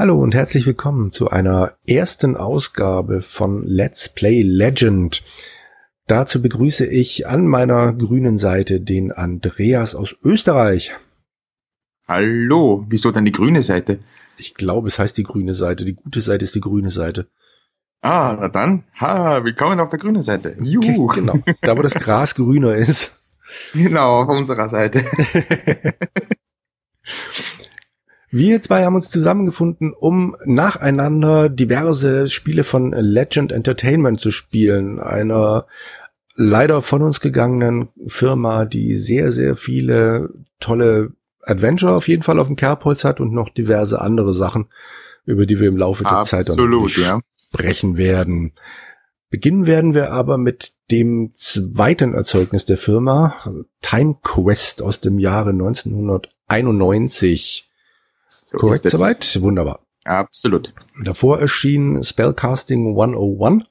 Hallo und herzlich willkommen zu einer ersten Ausgabe von Let's Play Legend. Dazu begrüße ich an meiner grünen Seite den Andreas aus Österreich. Hallo, wieso dann die grüne Seite? Ich glaube, es heißt die grüne Seite. Die gute Seite ist die grüne Seite. Ah, na dann, ha, willkommen auf der grünen Seite. Juhu. Genau, da wo das Gras grüner ist. Genau, auf unserer Seite. Wir zwei haben uns zusammengefunden, um nacheinander diverse Spiele von Legend Entertainment zu spielen, einer leider von uns gegangenen Firma, die sehr, sehr viele tolle Adventure auf jeden Fall auf dem Kerbholz hat und noch diverse andere Sachen, über die wir im Laufe der Absolut, Zeit ja. sprechen werden. Beginnen werden wir aber mit dem zweiten Erzeugnis der Firma, Time Quest aus dem Jahre 1991. So Korrekt soweit? Wunderbar. Absolut. Davor erschien Spellcasting 101.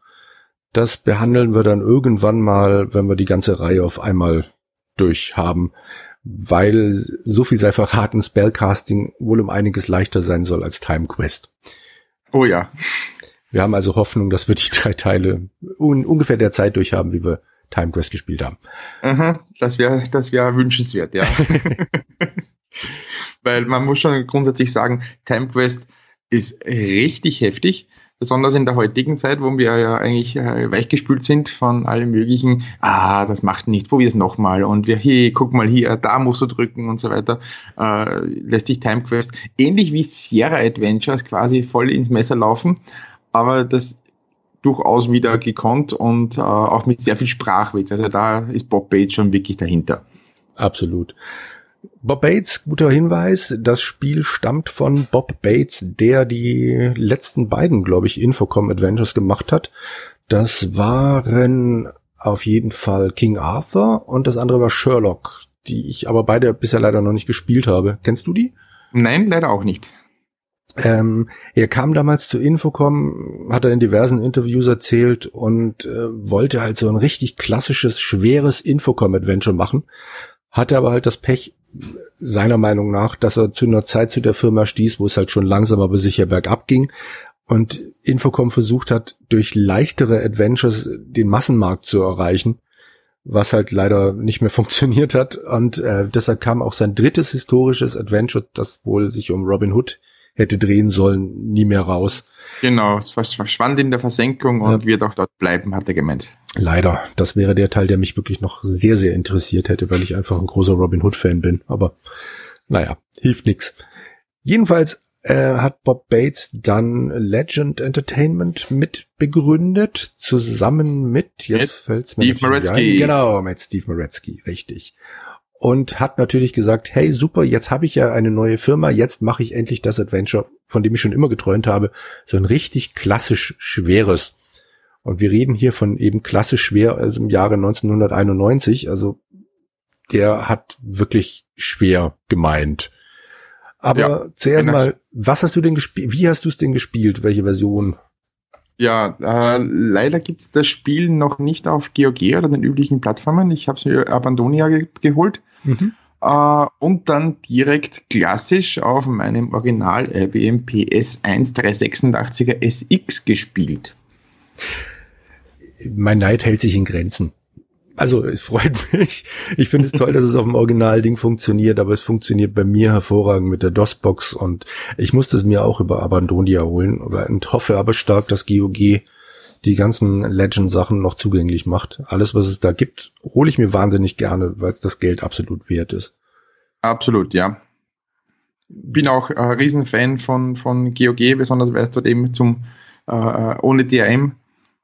Das behandeln wir dann irgendwann mal, wenn wir die ganze Reihe auf einmal durchhaben, weil so viel sei verraten, Spellcasting wohl um einiges leichter sein soll als Time Quest. Oh ja. Wir haben also Hoffnung, dass wir die drei Teile un ungefähr der Zeit durchhaben, wie wir Time Quest gespielt haben. Aha, das wäre das wäre wünschenswert, ja. Weil man muss schon grundsätzlich sagen, Time Quest ist richtig heftig, besonders in der heutigen Zeit, wo wir ja eigentlich äh, weichgespült sind von allem möglichen, ah, das macht nichts, probier es nochmal und wir, hey, guck mal hier, da musst du drücken und so weiter, äh, lässt sich Time Quest ähnlich wie Sierra Adventures quasi voll ins Messer laufen, aber das durchaus wieder gekonnt und äh, auch mit sehr viel Sprachwitz. Also da ist Bob Bates schon wirklich dahinter. Absolut. Bob Bates, guter Hinweis, das Spiel stammt von Bob Bates, der die letzten beiden, glaube ich, Infocom Adventures gemacht hat. Das waren auf jeden Fall King Arthur und das andere war Sherlock, die ich aber beide bisher leider noch nicht gespielt habe. Kennst du die? Nein, leider auch nicht. Ähm, er kam damals zu Infocom, hat er in diversen Interviews erzählt und äh, wollte halt so ein richtig klassisches, schweres Infocom-Adventure machen, hatte aber halt das Pech, seiner Meinung nach, dass er zu einer Zeit zu der Firma stieß, wo es halt schon langsam aber sicher bergab ging und Infocom versucht hat, durch leichtere Adventures den Massenmarkt zu erreichen, was halt leider nicht mehr funktioniert hat und äh, deshalb kam auch sein drittes historisches Adventure, das wohl sich um Robin Hood hätte drehen sollen, nie mehr raus. Genau, es versch- verschwand in der Versenkung und Ja. wird auch dort bleiben, hat er gemeint. Leider. Das wäre der Teil, der mich wirklich noch sehr, sehr interessiert hätte, weil ich einfach ein großer Robin Hood-Fan bin. Aber naja, hilft nix. Jedenfalls äh, hat Bob Bates dann Legend Entertainment mit begründet, zusammen mit, jetzt Mit fällt's mir Steve Moretzky. ein. Genau, mit Steve Moretzky, richtig. Und hat natürlich gesagt, hey, super, jetzt habe ich ja eine neue Firma, jetzt mache ich endlich das Adventure, von dem ich schon immer geträumt habe, so ein richtig klassisch schweres. Und wir reden hier von eben klassisch schwer, also im Jahre 1991. Also der hat wirklich schwer gemeint. Aber Ja, zuerst genau. mal, was hast du denn gespielt? Wie hast du es denn gespielt? Welche Version? Ja, äh, leider gibt's das Spiel noch nicht auf GOG oder den üblichen Plattformen. Ich habe es mir Abandonia ge geholt äh, und dann direkt klassisch auf meinem Original IBM PS1 386er SX gespielt. Mein Neid hält sich in Grenzen. Also es freut mich. Ich finde es toll, dass es auf dem Originalding funktioniert, aber es funktioniert bei mir hervorragend mit der DOS-Box und ich musste es mir auch über Abandonia holen und hoffe aber stark, dass GOG die ganzen Legend-Sachen noch zugänglich macht. Alles, was es da gibt, hole ich mir wahnsinnig gerne, weil es das Geld absolut wert ist. Absolut, ja. Bin auch äh, Riesenfan von, von GOG, besonders weil es dort eben zum äh, ohne DRM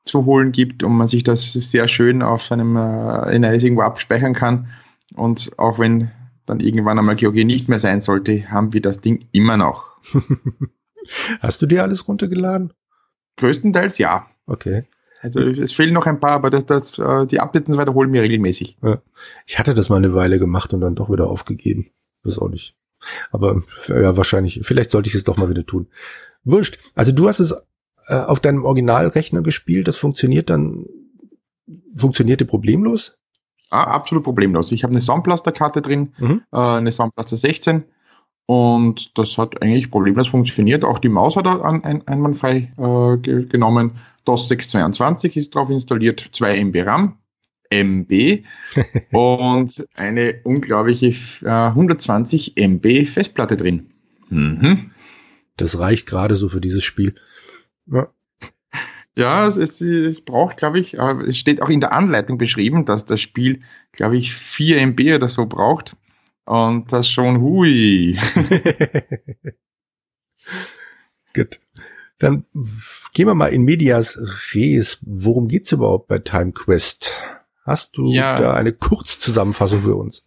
zu holen gibt und man sich das sehr schön auf seinem äh, NAS irgendwo abspeichern kann. Und auch wenn dann irgendwann einmal GOG nicht mehr sein sollte, haben wir das Ding immer noch. Hast du dir alles runtergeladen? Größtenteils ja. Okay. Also es fehlen noch ein paar, aber das, das, äh, die Updates und so weiter holen wir regelmäßig. Ich hatte das mal eine Weile gemacht und dann doch wieder aufgegeben. Das auch nicht. Aber ja, wahrscheinlich, vielleicht sollte ich es doch mal wieder tun. Wurscht. Also du hast es äh, auf deinem Originalrechner gespielt, das funktioniert dann, funktionierte problemlos? Ah, absolut problemlos. Ich habe eine Soundblaster-Karte drin, Mhm. äh, eine Soundblaster 16 Und das hat eigentlich problemlos funktioniert. Auch die Maus hat er ein, einwandfrei äh, genommen. DOS 622 ist drauf installiert, 2 MB RAM, MB und eine unglaubliche äh, 120 MB Festplatte drin. Mhm. Das reicht gerade so für dieses Spiel. Ja. Ja, es, es, es braucht, glaube ich, äh, es steht auch in der Anleitung beschrieben, dass das Spiel, glaube ich, 4 MB oder so braucht. Und das schon hui. Gut. Dann gehen wir mal in Medias Res. Worum geht's überhaupt bei Time Quest? Hast du ja. da eine Kurzzusammenfassung für uns?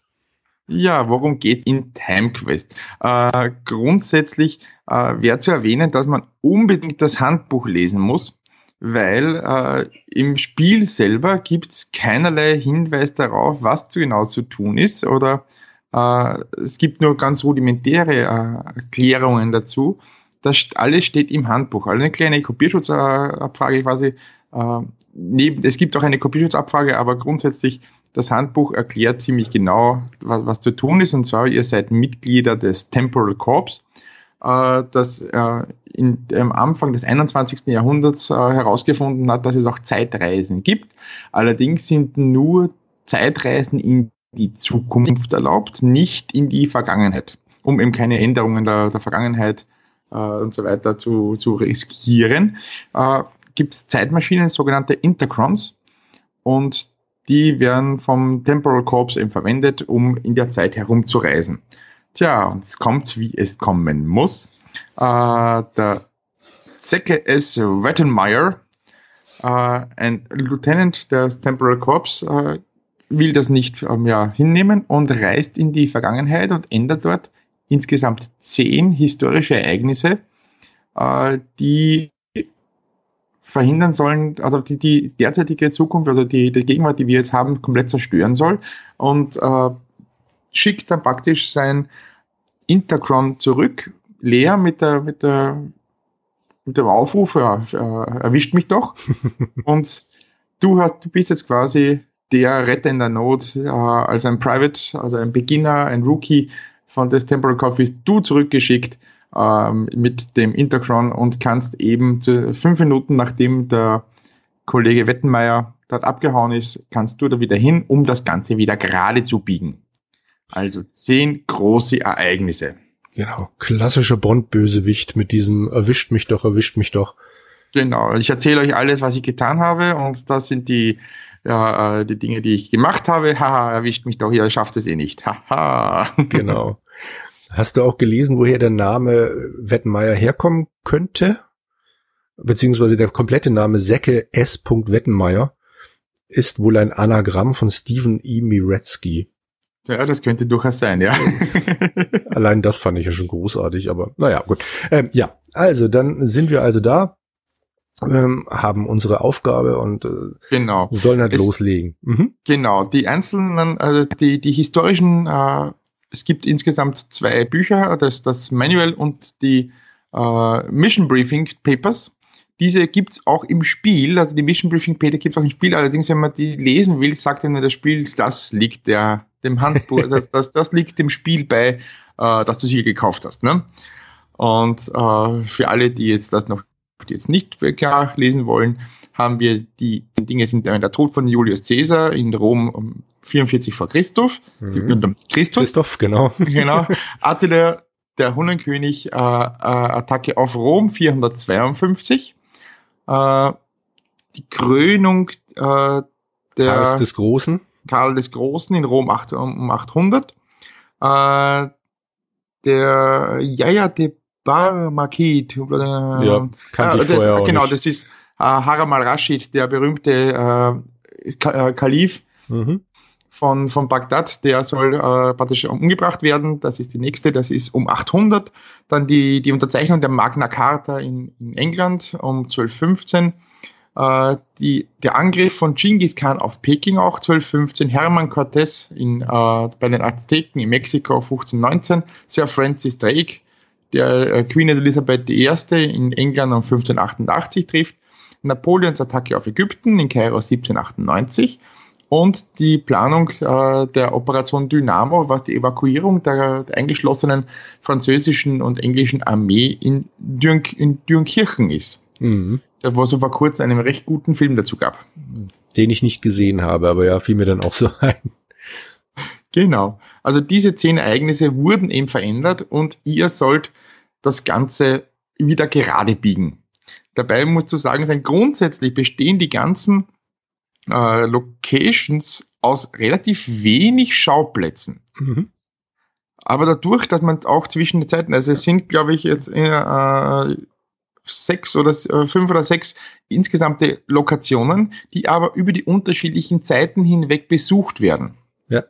Ja, worum geht's in Time Quest? Äh, grundsätzlich äh, wäre zu erwähnen, dass man unbedingt das Handbuch lesen muss, weil äh, im Spiel selber gibt's keinerlei Hinweis darauf, was zu genau zu tun ist oder äh, es gibt nur ganz rudimentäre äh, Erklärungen dazu. Das alles steht im Handbuch. Also eine kleine Kopierschutzabfrage quasi. Äh, neben, es gibt auch eine Kopierschutzabfrage, aber grundsätzlich das Handbuch erklärt ziemlich genau, was, was zu tun ist. Und zwar, ihr seid Mitglieder des Temporal Corps, äh, das äh, in, am Anfang des 21. Jahrhunderts äh, herausgefunden hat, dass es auch Zeitreisen gibt. Allerdings sind nur Zeitreisen in die Zukunft erlaubt, nicht in die Vergangenheit, um eben keine Änderungen der, der Vergangenheit äh, und so weiter zu, zu riskieren. Äh, Gibt es Zeitmaschinen, sogenannte Intercrons, und die werden vom Temporal Corps eben verwendet, um in der Zeit herumzureisen. Tja, und es kommt, wie es kommen muss. Äh, der Zecke S. Wettenmeyer, äh, ein Lieutenant des Temporal Corps, äh, will das nicht ähm, ja, hinnehmen und reist in die Vergangenheit und ändert dort insgesamt zehn historische Ereignisse, äh, die verhindern sollen, also die, die derzeitige Zukunft oder die, die Gegenwart, die wir jetzt haben, komplett zerstören soll und äh, schickt dann praktisch sein Intercron zurück, leer mit der, mit der, mit dem Aufruf, ja, äh, erwischt mich doch. und du hast, du bist jetzt quasi der Retter in der Not, äh, als ein Private, also ein Beginner, ein Rookie von des Temporal wirst du zurückgeschickt ähm, mit dem Intercron und kannst eben zu, fünf Minuten nachdem der Kollege Wettenmeier dort abgehauen ist, kannst du da wieder hin, um das Ganze wieder gerade zu biegen. Also zehn große Ereignisse. Genau, klassischer Bond-Bösewicht mit diesem erwischt mich doch, erwischt mich doch. Genau, ich erzähle euch alles, was ich getan habe und das sind die äh, die Dinge, die ich gemacht habe, haha, erwischt mich doch, ihr schafft es eh nicht. Haha. genau. Hast du auch gelesen, woher der Name Wettenmeier herkommen könnte? Beziehungsweise der komplette Name Säcke S. Wettenmeier ist wohl ein Anagramm von Stephen E. Miretsky. Ja, das könnte durchaus sein, ja. Allein das fand ich ja schon großartig, aber naja, gut. Ähm, ja, also dann sind wir also da ähm, haben unsere Aufgabe und äh, genau. sollen halt es, loslegen. Mhm. Genau, die einzelnen, also die, die historischen, äh, es gibt insgesamt zwei Bücher, das, das Manual und die äh, Mission Briefing Papers. Diese gibt's auch im Spiel, also die Mission Briefing Paper gibt's auch im Spiel, allerdings, wenn man die lesen will, sagt dann das Spiel, das liegt der, dem Handbuch, das, das, das liegt dem Spiel bei, äh, dass du sie gekauft hast. Ne? Und äh, für alle, die jetzt das noch die jetzt nicht klar lesen wollen, haben wir die Dinge sind der Tod von Julius Caesar in Rom um 44 vor Christoph, mhm. Christus. Christoph, genau. genau. Attila, der Hunnenkönig, äh, äh, Attacke auf Rom 452. Äh, die Krönung äh, der Karls des Großen. Karl des Großen in Rom 8, um 800. Äh, der Jaja de Bar Makid. Ja, kannte ah, ich vorher auch Genau, nicht. das ist äh, Haram al-Rashid, der berühmte äh, äh, Kalif mhm. Von, von Bagdad, der soll äh, praktisch umgebracht werden. Das ist die nächste, das ist um 800. Dann die, die Unterzeichnung der Magna Carta in, in England um 1215. Äh, die, der Angriff von Genghis Khan auf Peking auch 1215, Hermann Cortés in, äh, bei den Azteken in Mexiko 1519, Sir Francis Drake der äh, Queen Elizabeth I. in England um 1588 trifft, Napoleons Attacke auf Ägypten in Kairo 1798, und die Planung äh, der Operation Dynamo, was die Evakuierung der, der eingeschlossenen französischen und englischen Armee in, Dürn, in Dürnkirchen ist. Mhm. Da wo es vor kurzem einen recht guten Film dazu gab. Den ich nicht gesehen habe, aber ja, fiel mir dann auch so ein. Genau. Also diese zehn Ereignisse wurden eben verändert und ihr sollt das Ganze wieder gerade biegen. Dabei musst du sagen sein, grundsätzlich bestehen die ganzen äh, Locations aus relativ wenig Schauplätzen. Mhm. Aber dadurch, dass man auch zwischen den Zeiten, also es sind, glaube ich, jetzt äh, sechs oder äh, fünf oder sechs insgesamte Lokationen, die aber über die unterschiedlichen Zeiten hinweg besucht werden. Ja.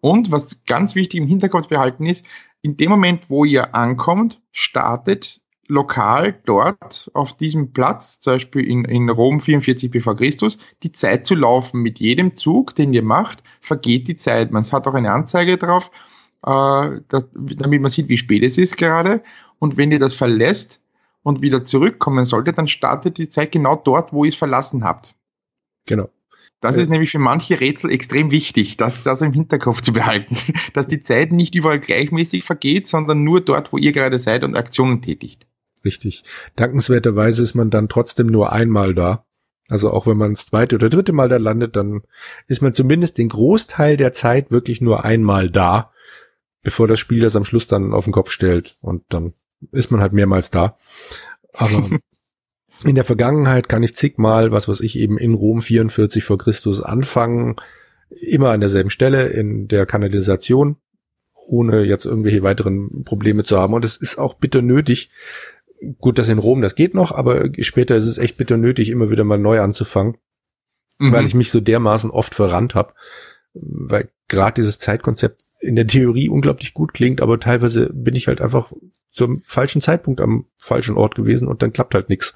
Und was ganz wichtig im Hinterkopf behalten ist, in dem Moment, wo ihr ankommt, startet lokal dort auf diesem Platz, zum Beispiel in, in Rom 44 bevor Christus, die Zeit zu laufen. Mit jedem Zug, den ihr macht, vergeht die Zeit. Man hat auch eine Anzeige drauf, äh, dass, damit man sieht, wie spät es ist gerade. Und wenn ihr das verlässt und wieder zurückkommen solltet, dann startet die Zeit genau dort, wo ihr es verlassen habt. Genau. Das ist nämlich für manche Rätsel extrem wichtig, das, das im Hinterkopf zu behalten, dass die Zeit nicht überall gleichmäßig vergeht, sondern nur dort, wo ihr gerade seid und Aktionen tätigt. Richtig. Dankenswerterweise ist man dann trotzdem nur einmal da. Also auch wenn man das zweite oder dritte Mal da landet, dann ist man zumindest den Großteil der Zeit wirklich nur einmal da, bevor das Spiel das am Schluss dann auf den Kopf stellt. Und dann ist man halt mehrmals da. Aber in der Vergangenheit kann ich zigmal, was was ich eben in Rom 44 vor Christus anfangen, immer an derselben Stelle in der Kanalisation, ohne jetzt irgendwelche weiteren Probleme zu haben. Und es ist auch bitter nötig, gut, das in Rom, das geht noch, aber später ist es echt bitter nötig, immer wieder mal neu anzufangen, mhm. weil ich mich so dermaßen oft verrannt habe, weil gerade dieses Zeitkonzept in der Theorie unglaublich gut klingt, aber teilweise bin ich halt einfach zum falschen Zeitpunkt am falschen Ort gewesen und dann klappt halt nichts.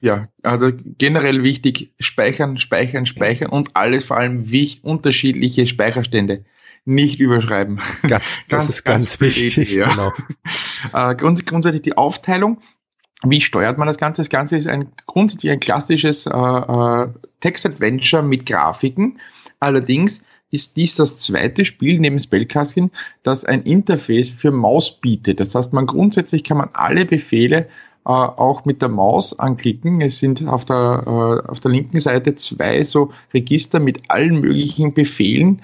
Ja, also generell wichtig, speichern, speichern, speichern und alles vor allem wichtig, unterschiedliche Speicherstände nicht überschreiben. Ganz, das ganz, ist ganz, ganz wichtig. Idee, ja. genau. äh, grundsätzlich die Aufteilung wie steuert man das Ganze? Das Ganze ist ein grundsätzlich ein klassisches äh, äh, Text-Adventure mit Grafiken. Allerdings ist dies das zweite Spiel neben Spellcasting, das ein Interface für Maus bietet. Das heißt, man grundsätzlich kann man alle Befehle äh, auch mit der Maus anklicken. Es sind auf der, äh, auf der linken Seite zwei so Register mit allen möglichen Befehlen,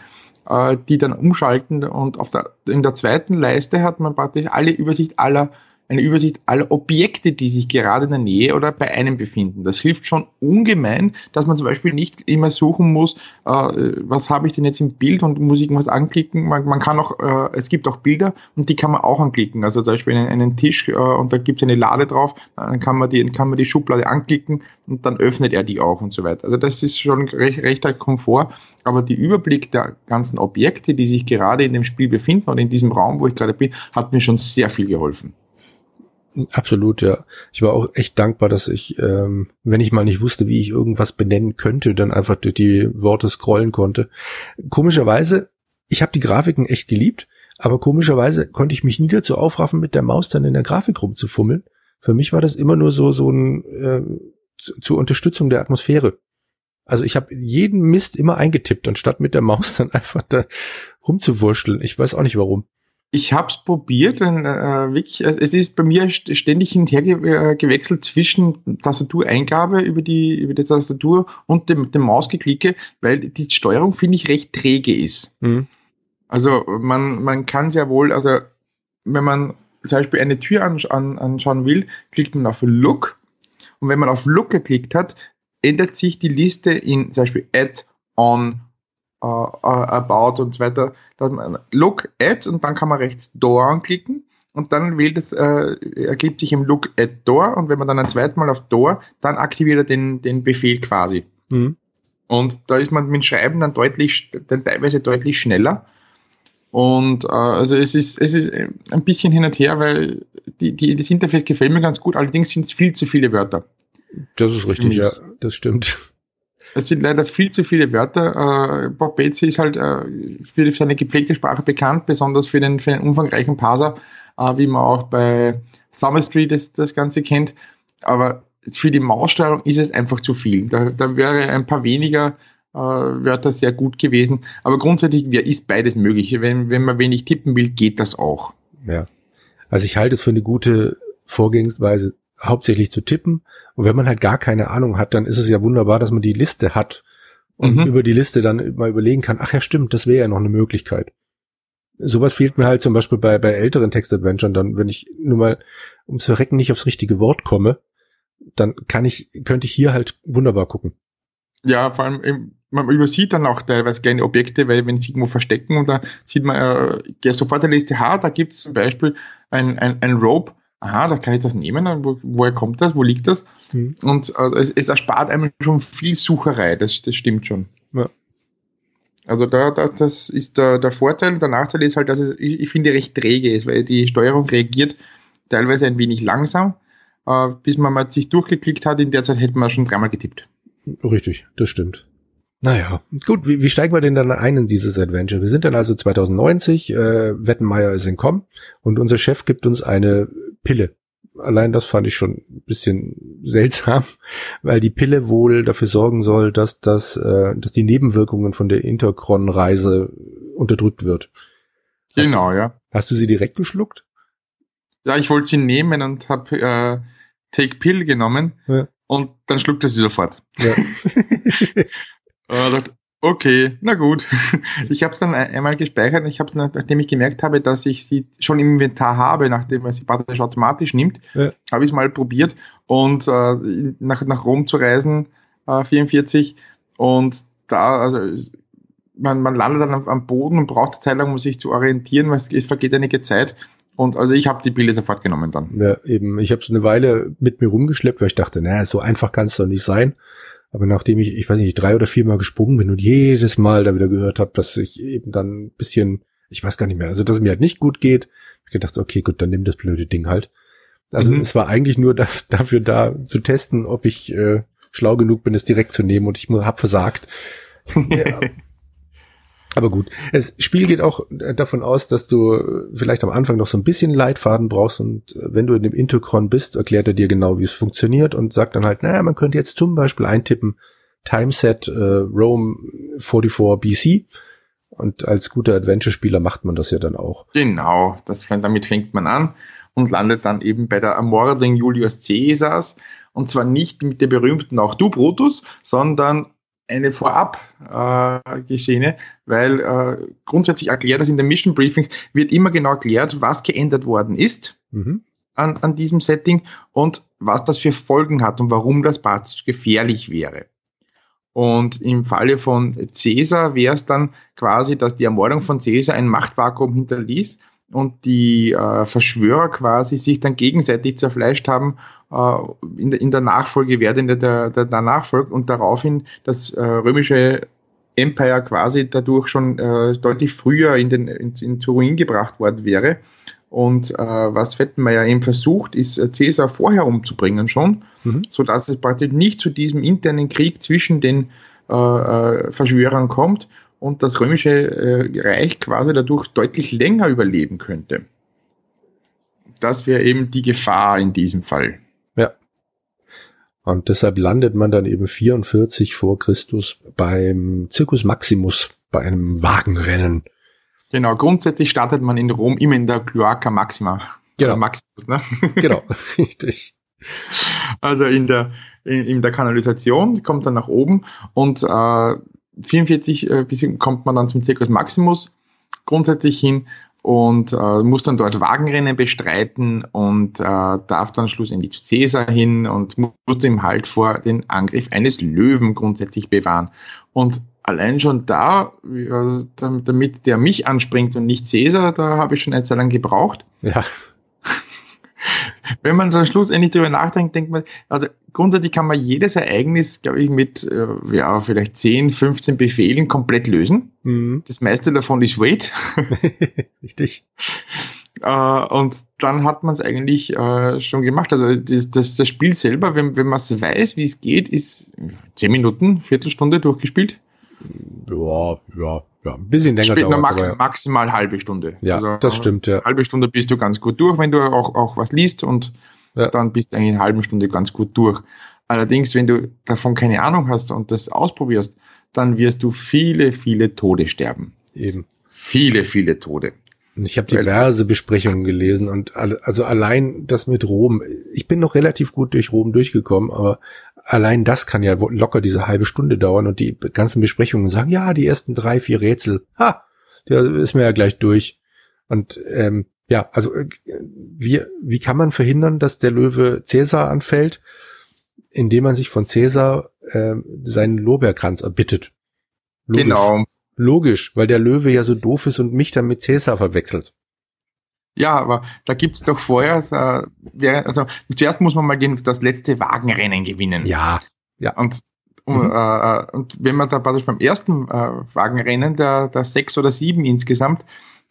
äh, die dann umschalten und auf der, in der zweiten Leiste hat man praktisch alle Übersicht aller eine Übersicht aller Objekte, die sich gerade in der Nähe oder bei einem befinden. Das hilft schon ungemein, dass man zum Beispiel nicht immer suchen muss, äh, was habe ich denn jetzt im Bild und muss ich irgendwas anklicken. Man, man kann auch, äh, es gibt auch Bilder und die kann man auch anklicken. Also zum Beispiel einen, einen Tisch äh, und da gibt es eine Lade drauf, dann kann man, die, kann man die Schublade anklicken und dann öffnet er die auch und so weiter. Also das ist schon recht, rechter Komfort, aber die Überblick der ganzen Objekte, die sich gerade in dem Spiel befinden und in diesem Raum, wo ich gerade bin, hat mir schon sehr viel geholfen. Absolut, ja. Ich war auch echt dankbar, dass ich, ähm, wenn ich mal nicht wusste, wie ich irgendwas benennen könnte, dann einfach durch die Worte scrollen konnte. Komischerweise, ich habe die Grafiken echt geliebt, aber komischerweise konnte ich mich nie dazu aufraffen, mit der Maus dann in der Grafik rumzufummeln. Für mich war das immer nur so so ein äh, zu, zur Unterstützung der Atmosphäre. Also ich habe jeden Mist immer eingetippt, anstatt mit der Maus dann einfach da rumzuwurschteln. Ich weiß auch nicht warum. Ich habe es probiert, und, äh, wirklich, es ist bei mir ständig hin und her ge äh, gewechselt zwischen Tastatureingabe über die, über die Tastatur und dem, dem Mausgeklicke, weil die Steuerung, finde ich, recht träge ist. Mhm. Also man, man kann sehr wohl, also wenn man zum Beispiel eine Tür an, an, anschauen will, klickt man auf Look und wenn man auf Look geklickt hat, ändert sich die Liste in zum Beispiel Add, On, uh, About und so weiter. Dann Look Add und dann kann man rechts Door anklicken und dann wählt es, äh, ergibt sich im Look Add Door und wenn man dann ein zweites Mal auf Door, dann aktiviert er den, den Befehl quasi. Mhm. Und da ist man mit Schreiben dann deutlich, dann teilweise deutlich schneller. Und äh, also es ist, es ist ein bisschen hin und her, weil die, die, das Interface gefällt mir ganz gut, allerdings sind es viel zu viele Wörter. Das ist richtig, ja, das stimmt. Es sind leider viel zu viele Wörter. Äh, Bob Bates ist halt äh, für seine gepflegte Sprache bekannt, besonders für den, für den umfangreichen Parser, äh, wie man auch bei Summer Street das, das Ganze kennt. Aber für die Maussteuerung ist es einfach zu viel. Da, da wäre ein paar weniger äh, das sehr gut gewesen. Aber grundsätzlich wär, ist beides möglich. Wenn, wenn man wenig tippen will, geht das auch. Ja. Also ich halte es für eine gute Vorgehensweise, hauptsächlich zu tippen. Und wenn man halt gar keine Ahnung hat, dann ist es ja wunderbar, dass man die Liste hat und mhm. über die Liste dann mal überlegen kann, ach ja stimmt, das wäre ja noch eine Möglichkeit. Sowas fehlt mir halt zum Beispiel bei, bei älteren Textadventuren dann, wenn ich nur mal ums Verrecken nicht aufs richtige Wort komme, dann kann ich, könnte ich hier halt wunderbar gucken. Ja, vor allem, man übersieht dann auch teilweise gerne Objekte, weil wenn sie irgendwo verstecken und da sieht man äh, ja sofort der Liste, ha, da gibt es zum Beispiel ein, ein, ein Rope, aha, da kann ich das nehmen, wo, woher kommt das, wo liegt das? Hm. Und äh, es, es, erspart einem schon viel Sucherei, das, das stimmt schon. Ja. Also da, da, das ist der, der Vorteil. Der Nachteil ist halt, dass es, ich, ich finde, recht träge ist, weil die Steuerung reagiert teilweise ein wenig langsam. Äh, bis man mal sich durchgeklickt hat, in der Zeit hätte man schon dreimal getippt. Richtig, das stimmt. Naja, gut, wie, wie steigen wir denn dann ein in dieses Adventure? Wir sind dann also 2090, äh, Wettenmeier ist in Com und unser Chef gibt uns eine Pille. Allein das fand ich schon ein bisschen seltsam, weil die Pille wohl dafür sorgen soll, dass, das, äh, dass die Nebenwirkungen von der Interkron-Reise unterdrückt wird. Hast genau, du, ja. Hast du sie direkt geschluckt? Ja, ich wollte sie nehmen und habe äh, Take Pill genommen ja. und dann schluckte sie sofort. Ja. und Okay, na gut. Ich habe es dann einmal gespeichert. Ich habe es, nachdem ich gemerkt habe, dass ich sie schon im Inventar habe, nachdem man sie praktisch automatisch nimmt, ja. habe ich es mal probiert und äh, nach, nach Rom zu reisen, äh, 44. Und da, also man, man landet dann am, Boden und braucht eine Zeit lang, um sich zu orientieren, weil es, vergeht einige Zeit. Und also ich habe die Pille sofort genommen dann. Ja, eben. Ich habe es eine Weile mit mir rumgeschleppt, weil ich dachte, naja, so einfach kann es doch nicht sein. Aber nachdem ich, ich weiß nicht, drei oder vier Mal gesprungen bin und jedes Mal da wieder gehört habe, dass ich eben dann ein bisschen, ich weiß gar nicht mehr, also dass es mir halt nicht gut geht, ich gedacht, okay, gut, dann nimm das blöde Ding halt. Also mhm. es war eigentlich nur da, dafür da zu testen, ob ich äh, schlau genug bin, es direkt zu nehmen und ich hab versagt. ja, aber gut, das Spiel geht auch davon aus, dass du vielleicht am Anfang noch so ein bisschen Leitfaden brauchst und wenn du in dem Intercron bist, erklärt er dir genau, wie es funktioniert und sagt dann halt, naja, man könnte jetzt zum Beispiel eintippen, Timeset äh, Rome 44 BC und als guter Adventure-Spieler macht man das ja dann auch. Genau, das, damit fängt man an und landet dann eben bei der Ermordung Julius Caesars und zwar nicht mit der berühmten auch du Brutus, sondern eine vorab äh, weil äh, grundsätzlich erklärt das in den Mission Briefings, wird immer genau erklärt, was geändert worden ist mhm. an, an diesem Setting und was das für Folgen hat und warum das praktisch gefährlich wäre. Und im Falle von Caesar wäre es dann quasi, dass die Ermordung von Caesar ein Machtvakuum hinterließ und die äh, Verschwörer quasi sich dann gegenseitig zerfleischt haben äh, in, der, in der Nachfolge, wer denn der, der, der nachfolgt und daraufhin das äh, römische Empire quasi dadurch schon äh, deutlich früher in den in, in Ruin gebracht worden wäre. Und äh, was Fettenmeier eben versucht, ist äh, Caesar vorher umzubringen schon, mhm. so dass es praktisch nicht zu diesem internen Krieg zwischen den äh, äh Verschwörern kommt und das römische äh, Reich quasi dadurch deutlich länger überleben könnte. Das wäre eben die Gefahr in diesem Fall. Ja. Und deshalb landet man dann eben 44 vor Christus beim Circus Maximus, bei einem Wagenrennen. Genau, grundsätzlich startet man in Rom immer in der Cloaca Maxima. Genau. Maximus, ne? Genau, richtig. Also in der, in, in der Kanalisation, kommt dann nach oben und äh, 44 äh, kommt man dann zum Circus Maximus grundsätzlich hin und äh, muss dann dort Wagenrennen bestreiten und äh, darf dann schlussendlich zu Caesar hin und muss ihm halt vor den Angriff eines Löwen grundsätzlich bewahren. Und allein schon da, äh, damit der mich anspringt und nicht Caesar, da habe ich schon eine Zeit lang gebraucht. Ja wenn man dann schlussendlich darüber nachdenkt, denkt man, also grundsätzlich kann man jedes Ereignis, glaube ich, mit äh, ja, vielleicht 10, 15 Befehlen komplett lösen. Mhm. Das meiste davon ist Wait. Richtig. Äh, und dann hat man es eigentlich äh, schon gemacht. Also das, das, das Spiel selber, wenn, wenn man es weiß, wie es geht, ist 10 Minuten, Viertelstunde durchgespielt. Ja, ja, ja, ein bisschen länger dauert max, ja. Maximal halbe Stunde. Ja, also, das stimmt, ja. Halbe Stunde bist du ganz gut durch, wenn du auch, auch was liest und ja. dann bist du eigentlich eine halbe Stunde ganz gut durch. Allerdings, wenn du davon keine Ahnung hast und das ausprobierst, dann wirst du viele, viele Tode sterben. Eben. Viele, viele Tode. Und ich habe diverse Besprechungen gelesen und also allein das mit Rom, ich bin noch relativ gut durch Rom durchgekommen, aber allein das kann ja locker diese halbe Stunde dauern und die ganzen Besprechungen sagen, ja, die ersten drei, vier Rätsel, ha, der ist mir ja gleich durch. Und ähm, ja, also äh, wie, wie kann man verhindern, dass der Löwe Cäsar anfällt? Indem man sich von Cäsar äh, seinen Lorbeerkranz erbittet. Logisch. Genau. Logisch, weil der Löwe ja so doof ist und mich dann mit Cäsar verwechselt. Ja, aber da gibt's doch vorher, äh, also zuerst muss man mal das letzte Wagenrennen gewinnen. Ja, ja. Und, mhm. äh, äh und wenn man da praktisch beim ersten äh, Wagenrennen, der, der sechs oder sieben insgesamt,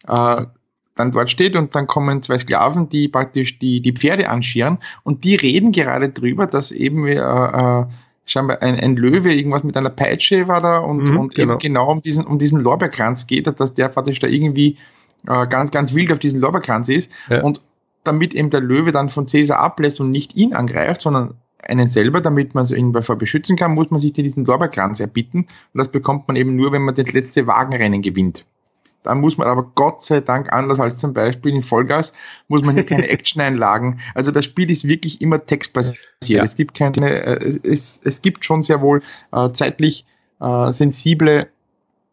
äh, dann dort steht und dann kommen zwei Sklaven, die praktisch die, die Pferde anscheren und die reden gerade drüber, dass eben äh, äh, scheinbar ein, ein Löwe irgendwas mit einer Peitsche war da und, mhm, und genau. eben genau um diesen, um diesen Lorbeerkranz geht, dass der praktisch da irgendwie äh, ganz, ganz wild auf diesen Lorbeerkranz ist. Ja. Und damit eben der Löwe dann von Cäsar ablässt und nicht ihn angreift, sondern einen selber, damit man ihn davor beschützen kann, muss man sich diesen Lorbeerkranz erbitten. Und das bekommt man eben nur, wenn man das letzte Wagenrennen gewinnt. Da muss man aber Gott sei Dank, anders als zum Beispiel in Vollgas, muss man hier keine Action-Einlagen. Also das Spiel ist wirklich immer textbasiert. Ja. Es gibt keine, äh, es, es gibt schon sehr wohl äh, zeitlich äh, sensible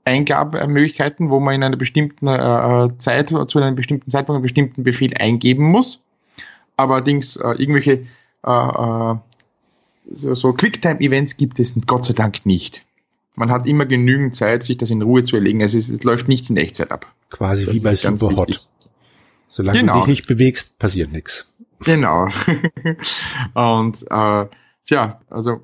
Eingabemöglichkeiten, wo man in einer bestimmten äh, Zeit, zu einem bestimmten Zeitpunkt einen bestimmten Befehl eingeben muss. Allerdings äh, irgendwelche äh, äh so, so Quicktime-Events gibt es Gott sei Dank nicht. Man hat immer genügend Zeit, sich das in Ruhe zu erlegen. Also es, es läuft nichts in Echtzeit ab. Quasi das wie bei Superhot. Solange genau. du dich nicht bewegst, passiert nichts. Genau. Und äh, tja, also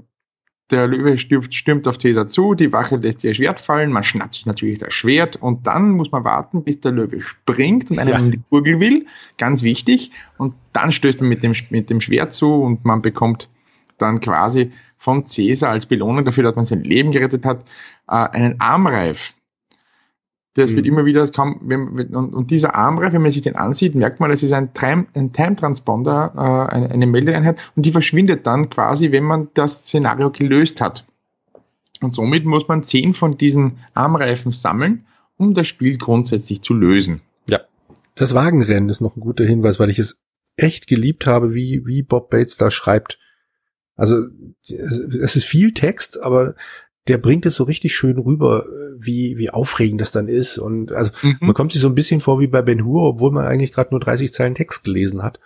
der Löwe stürmt, stürmt auf Cäsar zu, die Wache lässt ihr Schwert fallen, man schnappt sich natürlich das Schwert und dann muss man warten, bis der Löwe springt und einem ja. die Gurgel will, ganz wichtig, und dann stößt man mit dem, mit dem Schwert zu und man bekommt dann quasi von Caesar als Belohnung dafür, dass man sein Leben gerettet hat, äh, einen Armreif. Das mhm. wird immer wieder, kaum, wenn, und, und, dieser Armreif, wenn man sich den ansieht, merkt man, es ist ein Time, ein Time Transponder, äh, eine, eine Meldeeinheit, und die verschwindet dann quasi, wenn man das Szenario gelöst hat. Und somit muss man zehn von diesen Armreifen sammeln, um das Spiel grundsätzlich zu lösen. Ja. Das Wagenrennen ist noch ein guter Hinweis, weil ich es echt geliebt habe, wie, wie Bob Bates da schreibt. Also es ist viel Text, aber der bringt es so richtig schön rüber, wie, wie aufregend das dann ist. Und also mhm. man kommt sich so ein bisschen vor wie bei Ben Hur, obwohl man eigentlich gerade nur 30 Zeilen Text gelesen hat.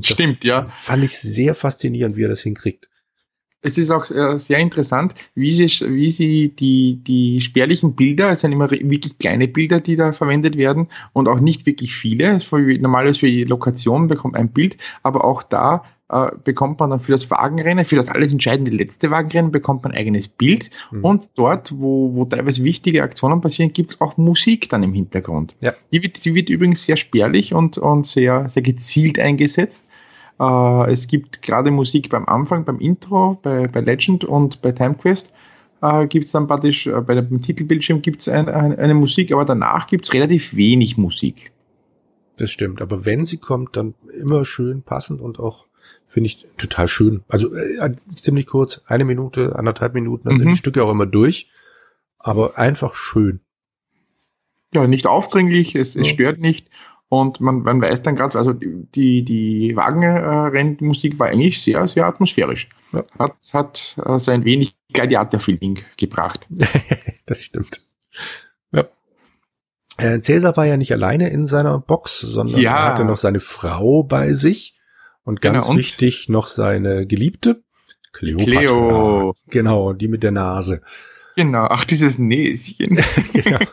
Stimmt, ja. Fand ich sehr faszinierend, wie er das hinkriegt. Es ist auch sehr interessant, wie sie, wie sie die, die spärlichen Bilder, es sind immer wirklich kleine Bilder, die da verwendet werden und auch nicht wirklich viele. Normalerweise für die Lokation bekommt ein Bild, aber auch da äh, bekommt man dann für das Wagenrennen, für das alles entscheidende letzte Wagenrennen, bekommt man ein eigenes Bild. Mhm. Und dort, wo, wo teilweise wichtige Aktionen passieren, gibt's auch Musik dann im Hintergrund. Ja. Die, wird, die wird übrigens sehr spärlich und, und sehr, sehr gezielt eingesetzt. Äh, es gibt gerade Musik beim Anfang, beim Intro, bei, bei Legend und bei TimeQuest. Äh, gibt es dann praktisch, äh, bei dem Titelbildschirm gibt es ein, ein, eine Musik, aber danach gibt es relativ wenig Musik. Das stimmt, aber wenn sie kommt, dann immer schön passend und auch Finde ich total schön. Also äh, ziemlich kurz, eine Minute, anderthalb Minuten, dann mhm. sind die Stücke auch immer durch. Aber einfach schön. Ja, nicht aufdringlich, es, ja. es stört nicht. Und man, man weiß dann gerade, also die, die Wagenrennmusik war eigentlich sehr, sehr atmosphärisch. Ja. Hat, hat äh, so ein wenig Gladiator-Feeling gebracht. das stimmt. Ja. Äh, Cäsar war ja nicht alleine in seiner Box, sondern ja. er hatte noch seine Frau bei sich. Und ganz genau, und wichtig noch seine Geliebte, Cleopatra. Cleo. Genau, die mit der Nase. Genau, ach, dieses Näschen. genau.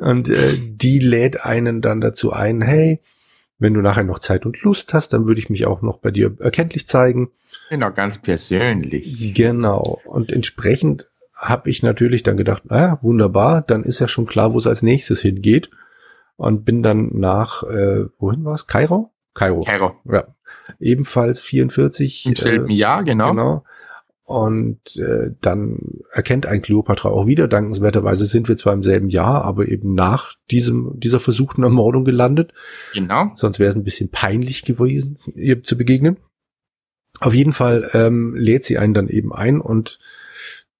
Und äh, die lädt einen dann dazu ein, hey, wenn du nachher noch Zeit und Lust hast, dann würde ich mich auch noch bei dir erkenntlich zeigen. Genau, ganz persönlich. Genau. Und entsprechend habe ich natürlich dann gedacht, naja, wunderbar, dann ist ja schon klar, wo es als nächstes hingeht. Und bin dann nach, äh, wohin war es? Kairo? Kairo. Kairo. Ja. Ebenfalls 44. Im selben äh, Jahr, genau. Genau. Und äh, dann erkennt ein Cleopatra auch wieder. Dankenswerterweise sind wir zwar im selben Jahr, aber eben nach diesem dieser versuchten Ermordung gelandet. Genau. Sonst wäre es ein bisschen peinlich gewesen, ihr zu begegnen. Auf jeden Fall ähm, lädt sie einen dann eben ein und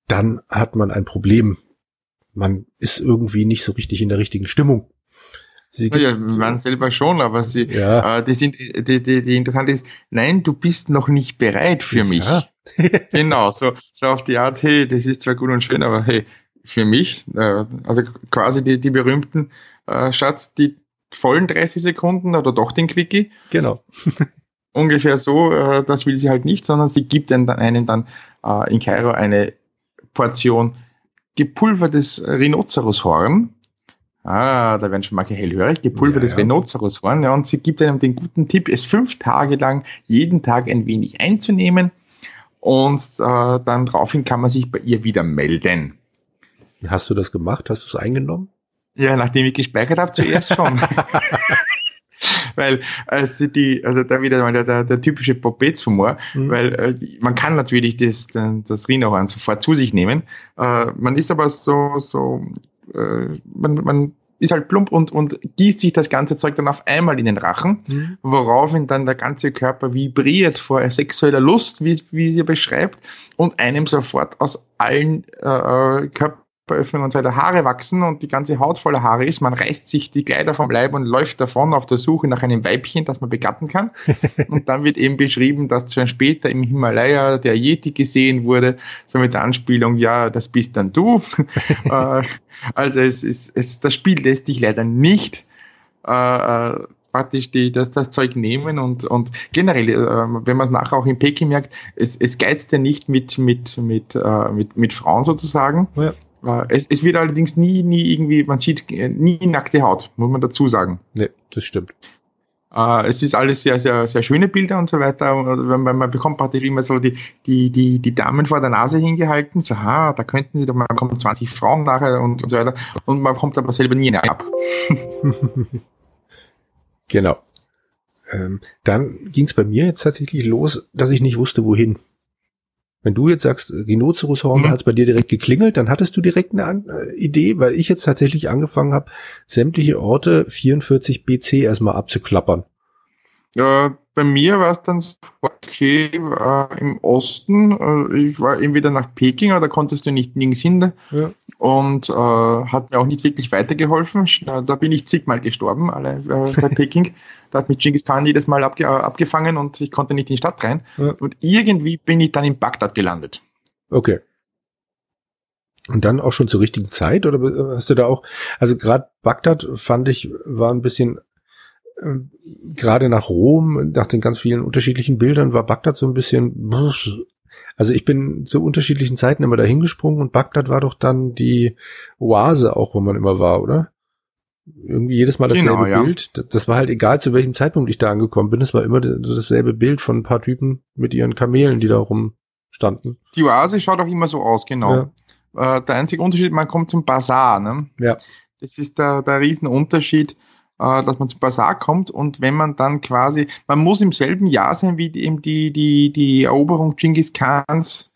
dann hat man ein Problem. Man ist irgendwie nicht so richtig in der richtigen Stimmung. Sie ja, man selber schon, aber sie, ja. äh, die sind, die, die, die interessante ist, nein, du bist noch nicht bereit für mich. Ja. genau, so, so auf die Art, hey, das ist zwar gut und schön, aber hey, für mich, äh, also quasi die, die berühmten äh, Schatz, die vollen 30 Sekunden oder doch den Quickie. Genau. Ungefähr so, äh, das will sie halt nicht, sondern sie gibt einen dann, einen dann äh, in Kairo eine Portion gepulvertes Rhinoceroshorn Ah, da werden schon mal hellhörig. Gepulvertes ja, ja. Rhinoceroshorn. Ja, und sie gibt einem den guten Tipp, es fünf Tage lang jeden Tag ein wenig einzunehmen. Und äh, dann daraufhin kann man sich bei ihr wieder melden. Hast du das gemacht? Hast du es eingenommen? Ja, nachdem ich gespeichert habe, zuerst schon. weil also die, also da wieder mal der, der, der typische Popets-Humor, mhm. weil äh, man kann natürlich das, das Rhinohorn sofort zu sich nehmen. Äh, man ist aber so, so äh, man, man ist halt plump und, und gießt sich das ganze Zeug dann auf einmal in den Rachen, mhm. woraufhin dann der ganze Körper vibriert vor sexueller Lust, wie, wie sie beschreibt, und einem sofort aus allen äh, Körper Körperöffnung und so weiter Haare wachsen und die ganze Haut voller Haare ist. Man reißt sich die Kleider vom Leib und läuft davon auf der Suche nach einem Weibchen, das man begatten kann. und dann wird eben beschrieben, dass schon später im Himalaya der Yeti gesehen wurde, so mit der Anspielung, ja, das bist dann du. Äh, also es ist, es, das Spiel lässt dich leider nicht äh, äh, praktisch die, das, das Zeug nehmen und, und generell, äh, wenn man es nachher auch in Peking merkt, es, es geizt ja nicht mit, mit, mit, äh, mit, mit Frauen sozusagen, ja. Äh, es, es wird allerdings nie, nie irgendwie, man sieht äh, nie nackte Haut, muss man dazu sagen. Nee, das stimmt. Uh, es ist alles sehr, sehr, sehr schöne Bilder und so weiter. Und man, man bekommt praktisch immer so die, die, die, die Damen vor der Nase hingehalten. So, ha, da könnten sie doch mal, kommt 20 Frauen nachher und, und so weiter. Und man kommt aber selber nie eine ab. genau. Ähm, dann ging es bei mir jetzt tatsächlich los, dass ich nicht wusste, wohin. Wenn du jetzt sagst, Rhinoceroshorn, mhm. hat es bei dir direkt geklingelt, dann hattest du direkt eine An äh, Idee, weil ich jetzt tatsächlich angefangen habe, sämtliche Orte 44 BC erstmal abzuklappern. Ja, bei mir war es dann okay äh, im Osten. Äh, ich war entweder nach Peking, aber da konntest du nicht nirgends hin. Ja. Und äh, hat mir auch nicht wirklich weitergeholfen. Da bin ich zigmal gestorben, alle äh, bei Peking. Da hat mich Genghis Khan jedes Mal abge abgefangen und ich konnte nicht in die Stadt rein. Ja. Und irgendwie bin ich dann in Bagdad gelandet. Okay. Und dann auch schon zur richtigen Zeit oder hast du da auch, also gerade Bagdad fand ich, war ein bisschen äh, gerade nach Rom, nach den ganz vielen unterschiedlichen Bildern, war Bagdad so ein bisschen, also ich bin zu unterschiedlichen Zeiten immer dahin gesprungen und Bagdad war doch dann die Oase auch, wo man immer war, oder? Irgendwie jedes Mal dasselbe genau, ja. Bild. Das, das, war halt egal, zu welchem Zeitpunkt ich da angekommen bin. Es war immer dasselbe Bild von ein paar Typen mit ihren Kamelen, die da rumstanden. Die Oase schaut auch immer so aus, genau. Ja. Äh, der einzige Unterschied, man kommt zum Bazar, ne? Ja. Das ist der, der Riesenunterschied äh, dass man zum Basar kommt und wenn man dann quasi, man muss im selben Jahr sein wie eben die, die, die Eroberung Genghis Khans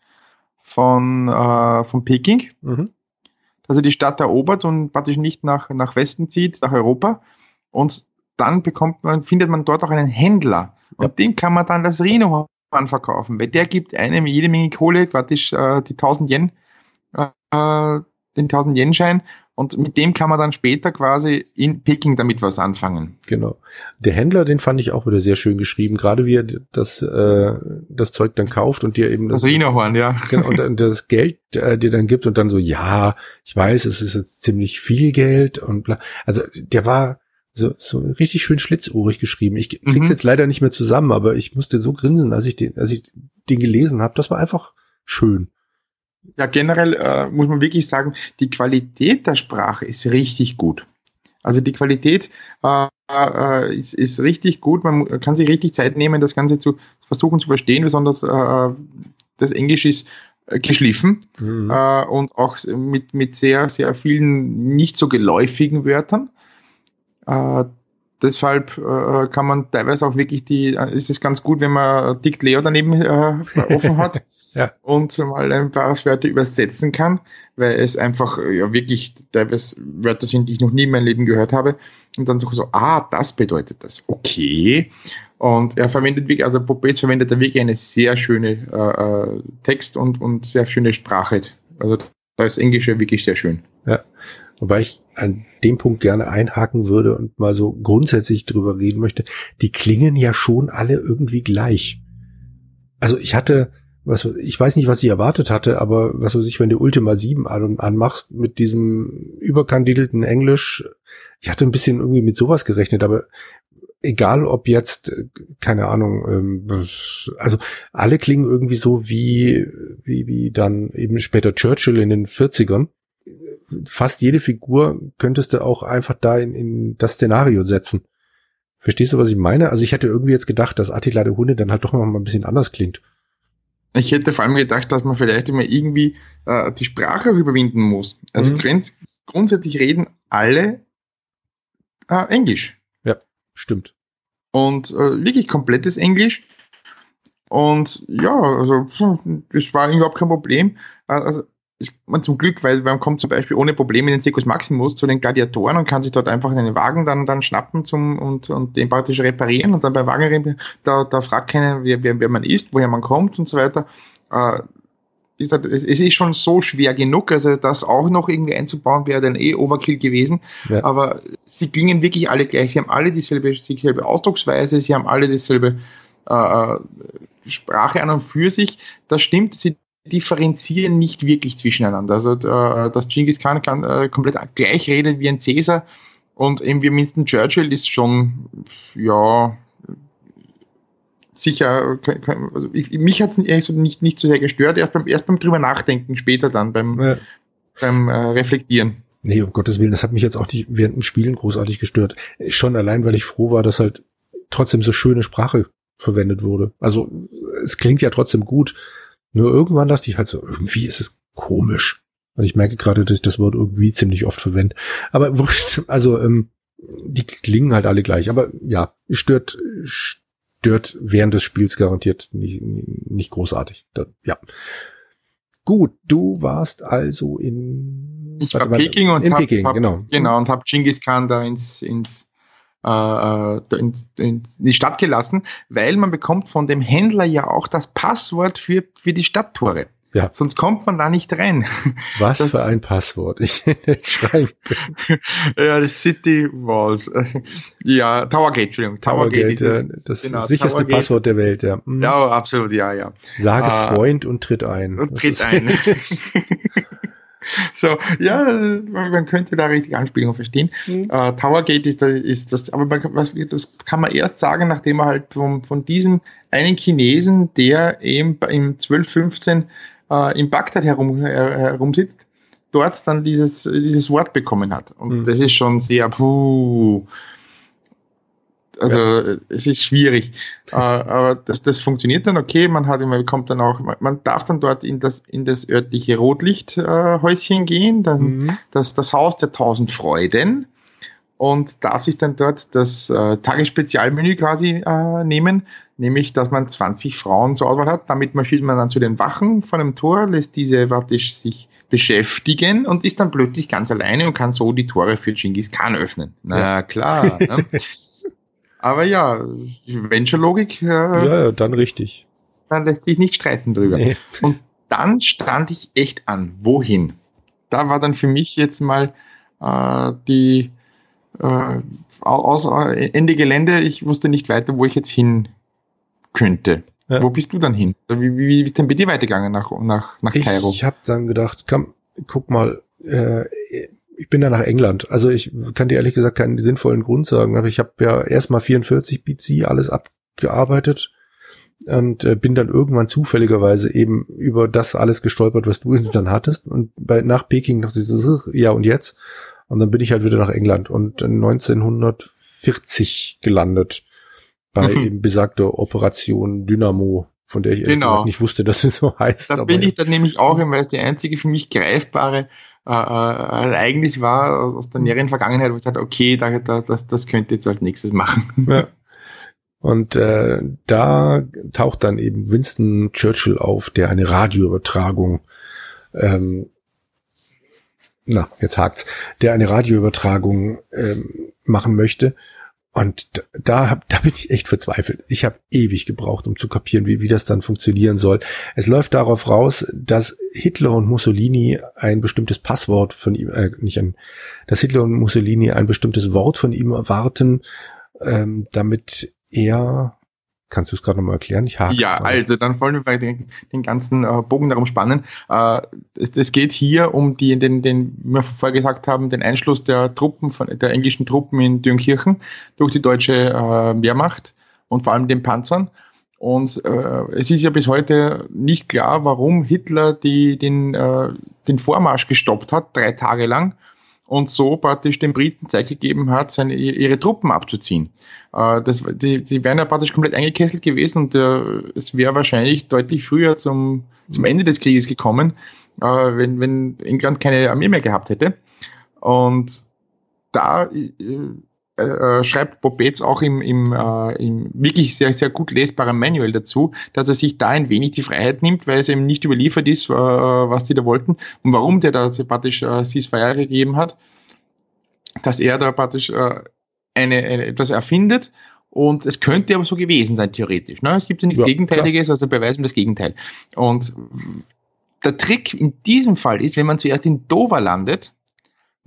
von, äh, von Peking, mhm. dass er die Stadt erobert und praktisch nicht nach, nach Westen zieht, nach Europa und dann bekommt man, findet man dort auch einen Händler und ja. dem kann man dann das Rhino verkaufen, weil der gibt einem jede Menge Kohle, praktisch äh, die 1000 Yen, äh, den 1000 Yen Schein und mit dem kann man dann später quasi in Peking damit was anfangen. Genau. Der Händler, den fand ich auch wieder sehr schön geschrieben, gerade wie er das, äh, das Zeug dann kauft und dir eben das, das Rhinohorn, ja. Genau, und das Geld äh, dir dann gibt und dann so, ja, ich weiß, es ist jetzt ziemlich viel Geld und bla. Also der war so, so richtig schön schlitzohrig geschrieben. Ich krieg's mhm. jetzt leider nicht mehr zusammen, aber ich musste so grinsen, als ich den, als ich den gelesen habe. Das war einfach schön. Ja, generell äh, muss man wirklich sagen, die Qualität der Sprache ist richtig gut. Also die Qualität äh, äh, ist, ist richtig gut. Man kann sich richtig Zeit nehmen, das Ganze zu versuchen zu verstehen. Besonders äh, das Englisch ist äh, geschliffen mhm. äh, und auch mit, mit sehr, sehr vielen nicht so geläufigen Wörtern. Deshalb kann man teilweise auch wirklich die, ist es ganz gut, wenn man Dict Leo daneben offen hat. Ja. und mal ein paar Wörter übersetzen kann, weil es einfach ja wirklich teilweise Wörter sind, die ich noch nie in meinem Leben gehört habe. Und dann so, so ah, das bedeutet das. Okay. Und er verwendet wirklich, also Popez verwendet da wirklich eine sehr schöne äh, äh, Text und, und sehr schöne Sprache. Also da ist Englisch ja wirklich sehr schön. Ja. Wobei ich an dem Punkt gerne einhaken würde und mal so grundsätzlich drüber reden möchte. Die klingen ja schon alle irgendwie gleich. Also ich hatte, was, ich weiß nicht, was ich erwartet hatte, aber was weiß ich, wenn du Ultima 7 an, anmachst mit diesem überkandidelten Englisch, ich hatte ein bisschen irgendwie mit sowas gerechnet, aber egal ob jetzt, keine Ahnung, ähm, also alle klingen irgendwie so wie, wie, wie dann eben später Churchill in den 40ern. Fast jede Figur könntest du auch einfach da in, in das Szenario setzen. Verstehst du, was ich meine? Also ich hätte irgendwie jetzt gedacht, dass Attila der Hunde dann halt doch noch mal ein bisschen anders klingt. Ich hätte vor allem gedacht, dass man vielleicht immer irgendwie äh, die Sprache überwinden muss. Also mhm. grundsätzlich reden alle äh, Englisch. Ja, stimmt. Und äh, wirklich komplettes Englisch. Und ja, also das war überhaupt kein Problem. Äh, also, man zum Glück, weil man kommt zum Beispiel ohne Probleme in den Circus Maximus zu den Gladiatoren und kann sich dort einfach einen Wagen dann, dann schnappen zum, und, und den praktisch reparieren und dann bei Wagen, da, da fragt keiner, wer, wer, wer man ist, woher man kommt und so weiter. Äh, es, es ist schon so schwer genug, also das auch noch irgendwie einzubauen wäre dann eh Overkill gewesen. Ja. Aber sie klingen wirklich alle gleich. Sie haben alle dieselbe, dieselbe Ausdrucksweise, sie haben alle dieselbe äh, äh Sprache an und für sich. Das stimmt, sie differenzieren nicht wirklich zwischeneinander. Also äh, das Genghis Khan kann äh, komplett gleich reden wie ein Caesar und eben wie Winston Churchill ist schon, ja, sicher, also ich, mich hat es nicht, nicht so sehr gestört, erst beim, erst beim drüber nachdenken, später dann beim, ja. beim äh, Reflektieren. Nee, um Gottes Willen, das hat mich jetzt auch nicht während dem Spielen großartig gestört. Schon allein, weil ich froh war, dass halt trotzdem so schöne Sprache verwendet wurde. Also es klingt ja trotzdem gut, nur irgendwann dachte ich halt so, irgendwie ist es komisch. Und ich merke gerade, dass ich das Wort irgendwie ziemlich oft verwende. Aber wurscht, also ähm, die klingen halt alle gleich. Aber ja, stört, stört während des Spiels garantiert nicht, nicht großartig. Da, ja. Gut, du warst also in ich war Peking und in hab, Peking, hab, genau. Genau, und habe Genghis Khan da ins, ins äh, in, in die Stadt gelassen, weil man bekommt von dem Händler ja auch das Passwort für, für die Stadttore. Ja. Sonst kommt man da nicht rein. Was das, für ein Passwort ich nicht schreiben Ja, das City Walls. Ja, Towergate, Entschuldigung. Towergate, Tower ja, das genau, sicherste Towergate. Passwort der Welt, ja. Mhm. Ja, absolut, ja, ja. Sage uh, Freund und tritt ein. Und tritt ein. So, ja, man könnte da richtig Anspielungen verstehen. Mhm. Uh, Towergate ist, ist das, aber man, was, das kann man erst sagen, nachdem man halt von, von diesem einen Chinesen, der eben im 1215 uh, in Bagdad herum, her, herumsitzt, dort dann dieses, dieses Wort bekommen hat. Und mhm. das ist schon sehr, puh, also ja. es ist schwierig. äh, aber das, das funktioniert dann okay. Man hat immer, bekommt dann auch, man darf dann dort in das, in das örtliche Rotlichthäuschen gehen, dann mhm. das, das Haus der tausend Freuden und darf sich dann dort das äh, Tagesspezialmenü quasi äh, nehmen, nämlich dass man 20 Frauen zur Auswahl hat. Damit marschiert man dann zu den Wachen von dem Tor, lässt diese praktisch sich beschäftigen und ist dann plötzlich ganz alleine und kann so die Tore für Genghis Khan öffnen. Na ja. klar. ne? Aber ja, Venture-Logik. Äh, ja, dann richtig. Dann lässt sich nicht streiten drüber. Nee. Und dann stand ich echt an. Wohin? Da war dann für mich jetzt mal äh, die äh, aus, äh, Ende Gelände. Ich wusste nicht weiter, wo ich jetzt hin könnte. Ja. Wo bist du dann hin? Wie, wie, wie ist denn bei dir weitergegangen nach, nach, nach Kairo? Ich habe dann gedacht, komm, guck mal, äh, ich bin da nach England. Also ich kann dir ehrlich gesagt keinen sinnvollen Grund sagen, aber ich habe ja erstmal 44 BC alles abgearbeitet und äh, bin dann irgendwann zufälligerweise eben über das alles gestolpert, was du jetzt dann hattest. Und bei, nach Peking dachte ich, das ist, ja und jetzt? Und dann bin ich halt wieder nach England und 1940 gelandet bei mhm. eben besagter Operation Dynamo, von der ich genau. nicht wusste, dass sie so heißt. Da bin ich dann nämlich auch, weil es die einzige für mich greifbare äh, äh, Ereignis war aus der näheren Vergangenheit, wo ich dachte, okay, da, da, das, das könnte jetzt als nächstes machen. Ja. Und äh, da taucht dann eben Winston Churchill auf, der eine Radioübertragung, ähm, na, jetzt hakt's, der eine Radioübertragung ähm, machen möchte. Und da, da bin ich echt verzweifelt. Ich habe ewig gebraucht, um zu kapieren, wie, wie das dann funktionieren soll. Es läuft darauf raus, dass Hitler und Mussolini ein bestimmtes Passwort von ihm, äh, nicht ein, dass Hitler und Mussolini ein bestimmtes Wort von ihm erwarten, ähm, damit er Kannst du es gerade nochmal erklären? Ich hake ja, also dann wollen wir den, den ganzen äh, Bogen darum spannen. Äh, es, es, geht hier um die, den, den, wie wir vorher gesagt haben, den Einschluss der Truppen, von, der englischen Truppen in Dünkirchen durch die deutsche äh, Wehrmacht und vor allem den Panzern. Und äh, es ist ja bis heute nicht klar, warum Hitler die, den, äh, den Vormarsch gestoppt hat, drei Tage lang und so praktisch den Briten Zeit gegeben hat, seine, ihre Truppen abzuziehen. Äh, das, die, die wären ja praktisch komplett eingekesselt gewesen und äh, es wäre wahrscheinlich deutlich früher zum, zum Ende des Krieges gekommen, äh, wenn, wenn England keine Armee mehr gehabt hätte. Und da äh, äh, schreibt Popetz auch im, im, äh, im wirklich sehr, sehr gut lesbaren Manual dazu, dass er sich da ein wenig die Freiheit nimmt, weil es eben nicht überliefert ist, äh, was die da wollten und warum der da praktisch äh, Ceasefire gegeben hat, dass er da praktisch äh, eine, eine, etwas erfindet und es könnte aber so gewesen sein, theoretisch. Ne? Es gibt ja nichts ja, Gegenteiliges, klar. also beweisen das Gegenteil. Und der Trick in diesem Fall ist, wenn man zuerst in Dover landet,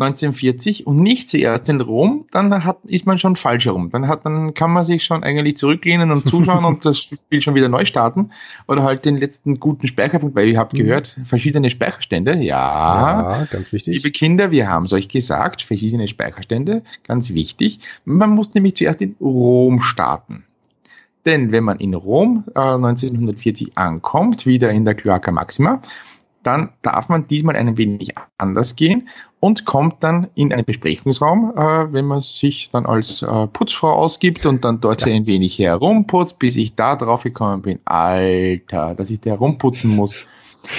1940 und nicht zuerst in Rom, dann hat, ist man schon falsch herum. Dann hat, dann kann man sich schon eigentlich zurücklehnen und zuschauen und das Spiel schon wieder neu starten oder halt den letzten guten Speicherpunkt, weil ihr habt mhm. gehört, verschiedene Speicherstände. Ja, ja, ganz wichtig. Liebe Kinder, wir haben es euch gesagt, verschiedene Speicherstände, ganz wichtig. Man muss nämlich zuerst in Rom starten. Denn wenn man in Rom äh, 1940 ankommt, wieder in der Cloaca Maxima, dann darf man diesmal ein wenig anders gehen und kommt dann in einen Besprechungsraum, äh, wenn man sich dann als äh, Putzfrau ausgibt und dann dort ja. ein wenig herumputzt, bis ich da drauf gekommen bin, Alter, dass ich da herumputzen muss.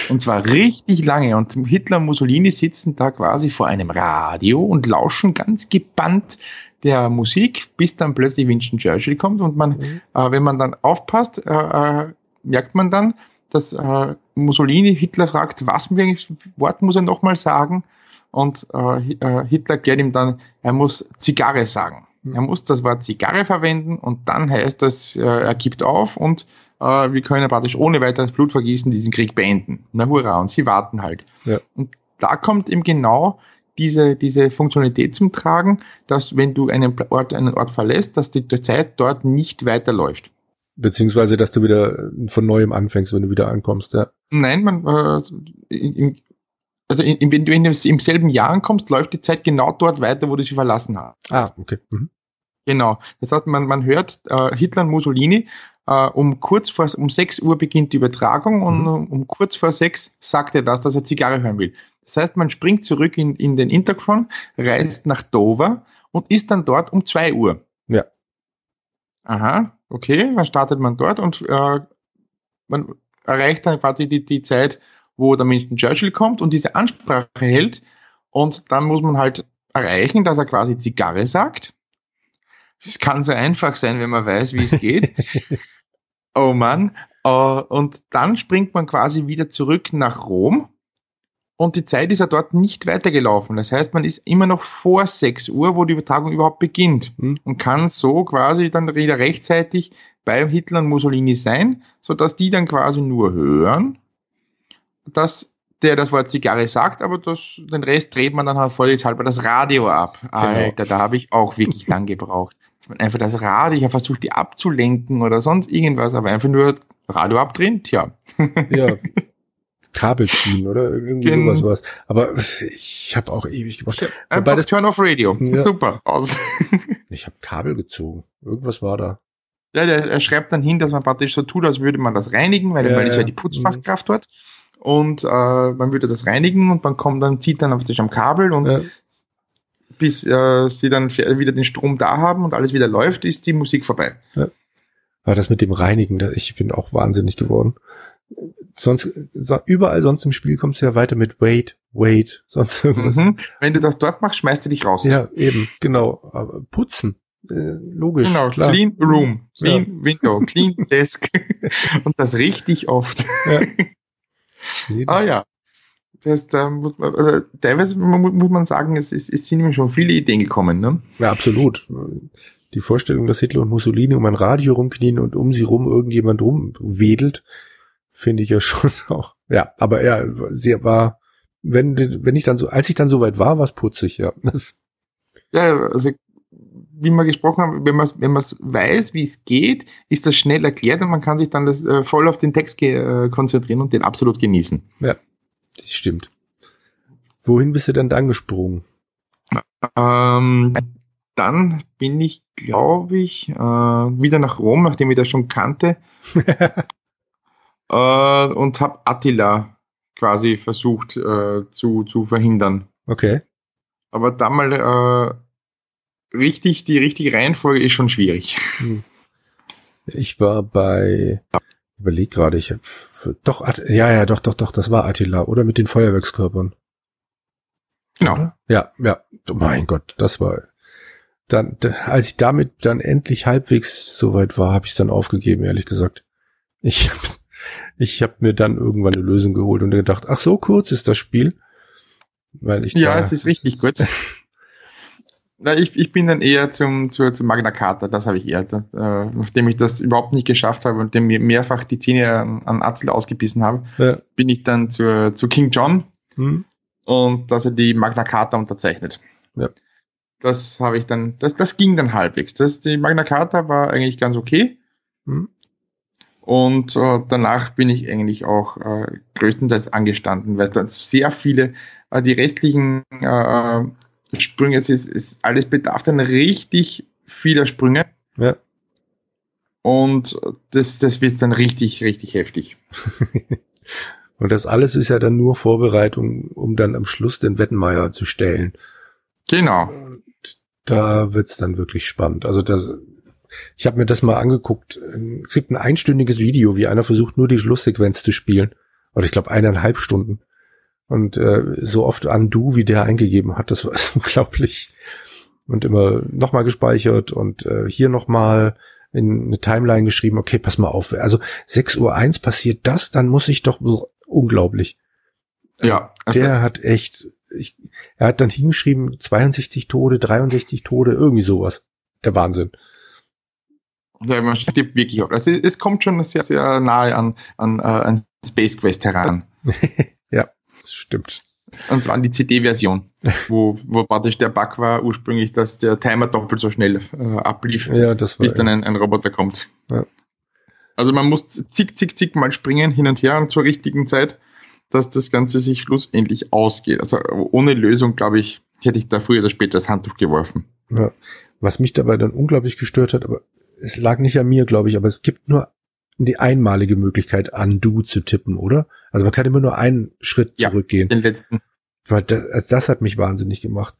Und zwar richtig lange. Und Hitler und Mussolini sitzen da quasi vor einem Radio und lauschen ganz gebannt der Musik, bis dann plötzlich Winston Churchill kommt. Und man, mhm. äh, wenn man dann aufpasst, äh, äh merkt man dann, dass äh, Mussolini Hitler fragt, was für ein Wort muss er nochmal sagen? Und äh, äh, Hitler klärt ihm dann, er muss Zigarre sagen. Mhm. Er muss das Wort Zigarre verwenden und dann heißt das, äh, er gibt auf und äh, wir können praktisch ohne weiteres Blutvergießen diesen Krieg beenden. Na hurra, und sie warten halt. Ja. Und da kommt eben genau diese, diese Funktionalität zum Tragen, dass wenn du einen Ort, einen Ort verlässt, dass die Zeit dort nicht weiterläuft. Beziehungsweise, dass du wieder von neuem anfängst, wenn du wieder ankommst, ja. Nein, man, äh, im, also in, wenn du in, im selben Jahr ankommst, läuft die Zeit genau dort weiter, wo du sie verlassen hast. Ah, okay. Mhm. Genau. Das heißt, man, man hört äh, Hitler und Mussolini, äh, um kurz vor, um 6 Uhr beginnt die Übertragung und mhm. um, um, kurz vor 6 sagt er das, dass er Zigarre hören will. Das heißt, man springt zurück in, in den Intercron, reist nach Dover und ist dann dort um 2 Uhr. Ja. Aha, okay, dann startet man dort und äh, man erreicht dann quasi die, die Zeit, wo der Winston Churchill kommt und diese Ansprache hält. Und dann muss man halt erreichen, dass er quasi Zigarre sagt. Es kann so einfach sein, wenn man weiß, wie es geht. oh Mann. Äh, und dann springt man quasi wieder zurück nach Rom und die Zeit ist ja dort nicht weitergelaufen. Das heißt, man ist immer noch vor 6 Uhr, wo die Übertragung überhaupt beginnt mhm. und kann so quasi dann wieder rechtzeitig bei Hitler und Mussolini sein, sodass die dann quasi nur hören, dass der das Wort Zigarre sagt, aber das, den Rest dreht man dann halt vollhalber das Radio ab. Genau. Alter, da habe ich auch wirklich lang gebraucht. Einfach das Radio, ich habe versucht, die abzulenken oder sonst irgendwas, aber einfach nur Radio abdrehen, tja. Ja, Kabel ziehen oder irgendwie Gen sowas was. Aber ich habe auch ewig gemacht. Einfach das Turn off Radio. Ja. Super. Aus. ich habe Kabel gezogen. Irgendwas war da. Ja, der, er schreibt dann hin, dass man praktisch so tut, als würde man das reinigen, weil ja, ist ja die Putzfachkraft mhm. dort. Und äh, man würde das reinigen und man kommt dann, zieht dann auf sich am Kabel und ja. bis äh, sie dann wieder den Strom da haben und alles wieder läuft, ist die Musik vorbei. Ja. Aber das mit dem Reinigen, ich bin auch wahnsinnig geworden sonst überall sonst im Spiel kommst du ja weiter mit wait, wait, sonst irgendwas. Mhm. Wenn du das dort machst, schmeißt du dich raus. Ja, eben, genau. Aber putzen. Äh, logisch. Genau, klar. clean room, clean ja. window, clean desk. Und das richtig oft. Ja. ah ja. Das, da muss man, also teilweise muss man sagen, es, es, es sind mir schon viele Ideen gekommen. Ne? Ja, absolut. Die Vorstellung, dass Hitler und Mussolini um ein Radio rumknien und um sie rum irgendjemand rumwedelt, finde ich ja schon auch. Ja, aber er sehr war, wenn, wenn ich dann so, als ich dann soweit war, war es putzig, ja. Das ja, also wie wir gesprochen haben, wenn man es wenn man's weiß, wie es geht, ist das schnell erklärt und man kann sich dann das äh, voll auf den Text äh, konzentrieren und den absolut genießen. Ja, das stimmt. Wohin bist du denn dann gesprungen? Ähm, dann bin ich, glaube ich, äh, wieder nach Rom, nachdem ich das schon kannte. äh, und habe Attila quasi versucht äh, zu, zu verhindern. Okay. Aber da mal äh, richtig, die richtige Reihenfolge ist schon schwierig. Hm. Ich war bei, überleg gerade, ich habe doch, ja, ja, doch, doch, doch, das war Attila, oder mit den Feuerwerkskörpern. Genau. Oder? Ja, ja, oh mein Gott, das war, dann, als ich damit dann endlich halbwegs soweit war, habe ich es dann aufgegeben, ehrlich gesagt. Ich habe ich hab mir dann irgendwann eine Lösung geholt und gedacht, ach so kurz ist das Spiel. Weil ich ja, es ist richtig kurz. Na, ich, ich bin dann eher zum, zu, zum Magna Carta, das habe ich eher. Das, äh, nachdem ich das überhaupt nicht geschafft habe und dem mir mehrfach die Zähne an, an Atzel ausgebissen habe, ja. bin ich dann zu, zu King John hm. und dass er die Magna Carta unterzeichnet. Ja. Das habe ich dann, das, das ging dann halbwegs. Das, die Magna Carta war eigentlich ganz okay. Hm. Und äh, danach bin ich eigentlich auch äh, größtenteils angestanden, weil dann sehr viele, äh, die restlichen äh, Sprünge, es ist, ist, alles bedarf dann richtig vieler Sprünge. Ja. Und das, das wird dann richtig, richtig heftig. Und das alles ist ja dann nur Vorbereitung, um dann am Schluss den Wettenmeier zu stellen. Genau. Und da wird's dann wirklich spannend. Also das, ich habe mir das mal angeguckt. Es gibt ein einstündiges Video, wie einer versucht, nur die Schlusssequenz zu spielen. Oder ich glaube eineinhalb Stunden. Und äh, so oft Undo, wie der eingegeben hat, das war unglaublich. Und immer nochmal gespeichert und äh, hier nochmal in eine Timeline geschrieben, okay, pass mal auf. Also 6 Uhr eins passiert das, dann muss ich doch unglaublich. Ja. Also der hat echt, ich, er hat dann hingeschrieben, 62 Tode, 63 Tode, irgendwie sowas. Der Wahnsinn. Ja, man stirbt wirklich auf. Also es kommt schon sehr, sehr nahe an, an, uh, an Space Quest heran. ja, das stimmt. Und zwar an die CD-Version, wo, wo praktisch der Bug war ursprünglich, dass der Timer doppelt so schnell äh, ablief, ja, das war, bis dann ein, ein Roboter kommt. Ja. Also man muss zick, zick, zick mal springen, hin und her und zur richtigen Zeit, dass das Ganze sich schlussendlich ausgeht. Also ohne Lösung, glaube ich, hätte ich da früher oder später das Handtuch geworfen. Ja. Was mich dabei dann unglaublich gestört hat, aber es lag nicht an mir, glaube ich, aber es gibt nur die einmalige Möglichkeit, Undo zu tippen, oder? Also man kann immer nur einen Schritt ja, zurückgehen. Den letzten. Weil das, also das hat mich wahnsinnig gemacht.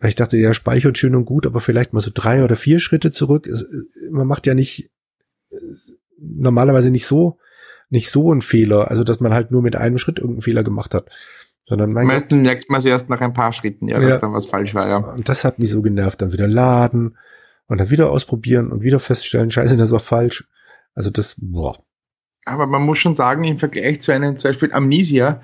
Weil ich dachte, ja, speichert schön und gut, aber vielleicht mal so drei oder vier Schritte zurück. Es, man macht ja nicht normalerweise nicht so nicht so einen Fehler, also dass man halt nur mit einem Schritt irgendeinen Fehler gemacht hat. Sondern mein Meistens merkt man es erst nach ein paar Schritten, ja, ja, dass dann was falsch war, ja. Und das hat mich so genervt. Dann wieder laden und dann wieder ausprobieren und wieder feststellen, scheiße, das war falsch. Also das, boah. Aber man muss schon sagen, im Vergleich zu einem zum Beispiel Amnesia,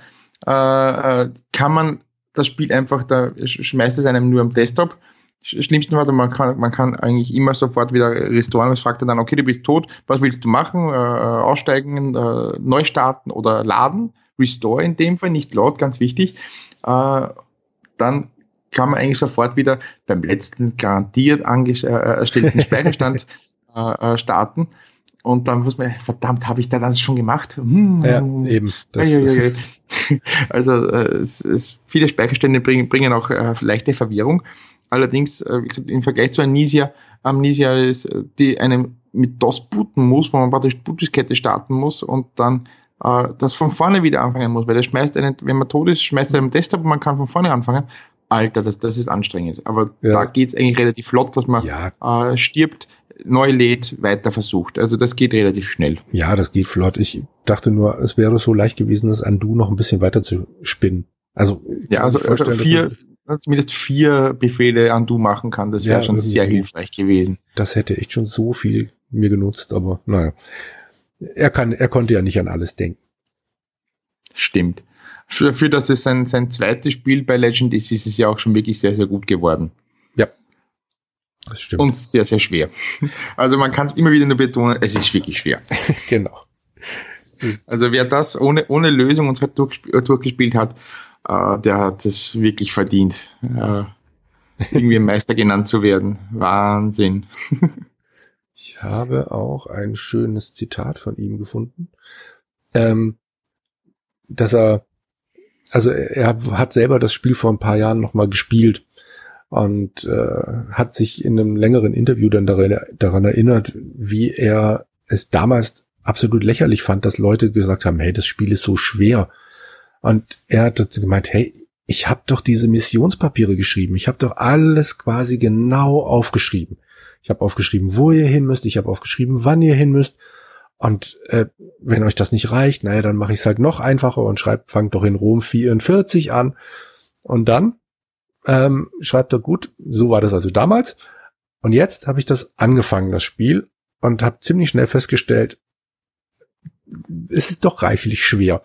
äh, äh kann man das Spiel einfach, da schmeißt es einem nur am Desktop Schlimmsten war, man kann, man kann eigentlich immer sofort wieder restoren. Es fragt dann, okay, du bist tot, was willst du machen? Äh, aussteigen, äh, neu starten oder laden? Restore in dem Fall, nicht laut, ganz wichtig. Äh, dann kann man eigentlich sofort wieder beim letzten garantiert äh, erstellten Speicherstand äh, äh, starten. Und dann muss man, verdammt, habe ich da das schon gemacht? Hm. Ja, eben. also es, es, viele Speicherstände bringen, bringen auch leichte Verwirrung. Allerdings, äh, wie gesagt, im Vergleich zu Amnesia, Amnesia ist, äh, die einem mit DOS booten muss, wo man praktisch Bootdiskette starten muss und dann äh, das von vorne wieder anfangen muss, weil er schmeißt einen, wenn man tot ist, schmeißt er einen Desktop und man kann von vorne anfangen. Alter, das, das ist anstrengend. Aber ja. da geht's eigentlich relativ flott, dass man ja. äh, stirbt, neu lädt, weiter versucht. Also das geht relativ schnell. Ja, das geht flott. Ich dachte nur, es wäre so leicht gewesen, das Undo noch ein bisschen weiter zu spinnen. Also, ja, also, also vier, zumindest vier Befehle an du machen kann. Das wäre ja, schon sehr so. hilfreich gewesen. Das hätte echt schon so viel mir genutzt, aber naja. Er kann, er konnte ja nicht an alles denken. Stimmt. Dafür, dass es sein, sein zweites Spiel bei Legend ist, ist es ja auch schon wirklich sehr, sehr gut geworden. Ja. Das stimmt. Und sehr, sehr schwer. Also man kann es immer wieder nur betonen, es ist wirklich schwer. genau. Also wer das ohne, ohne Lösung und durchgespielt hat, äh, der hat es wirklich verdient, äh, irgendwie Meister genannt zu werden. Wahnsinn. ich habe auch ein schönes Zitat von ihm gefunden, ähm, dass er, also er hat selber das Spiel vor ein paar Jahren nochmal gespielt und äh, hat sich in einem längeren Interview dann daran, daran erinnert, wie er es damals absolut lächerlich fand, dass Leute gesagt haben, hey, das Spiel ist so schwer. Und er hat dazu gemeint, hey, ich habe doch diese Missionspapiere geschrieben. Ich habe doch alles quasi genau aufgeschrieben. Ich habe aufgeschrieben, wo ihr hin müsst. Ich habe aufgeschrieben, wann ihr hin müsst. Und äh, wenn euch das nicht reicht, naja, dann mache ich es halt noch einfacher und schreibt, fangt doch in Rom 44 an. Und dann ähm, schreibt er gut, so war das also damals. Und jetzt habe ich das angefangen, das Spiel, und habe ziemlich schnell festgestellt, es ist doch reichlich schwer.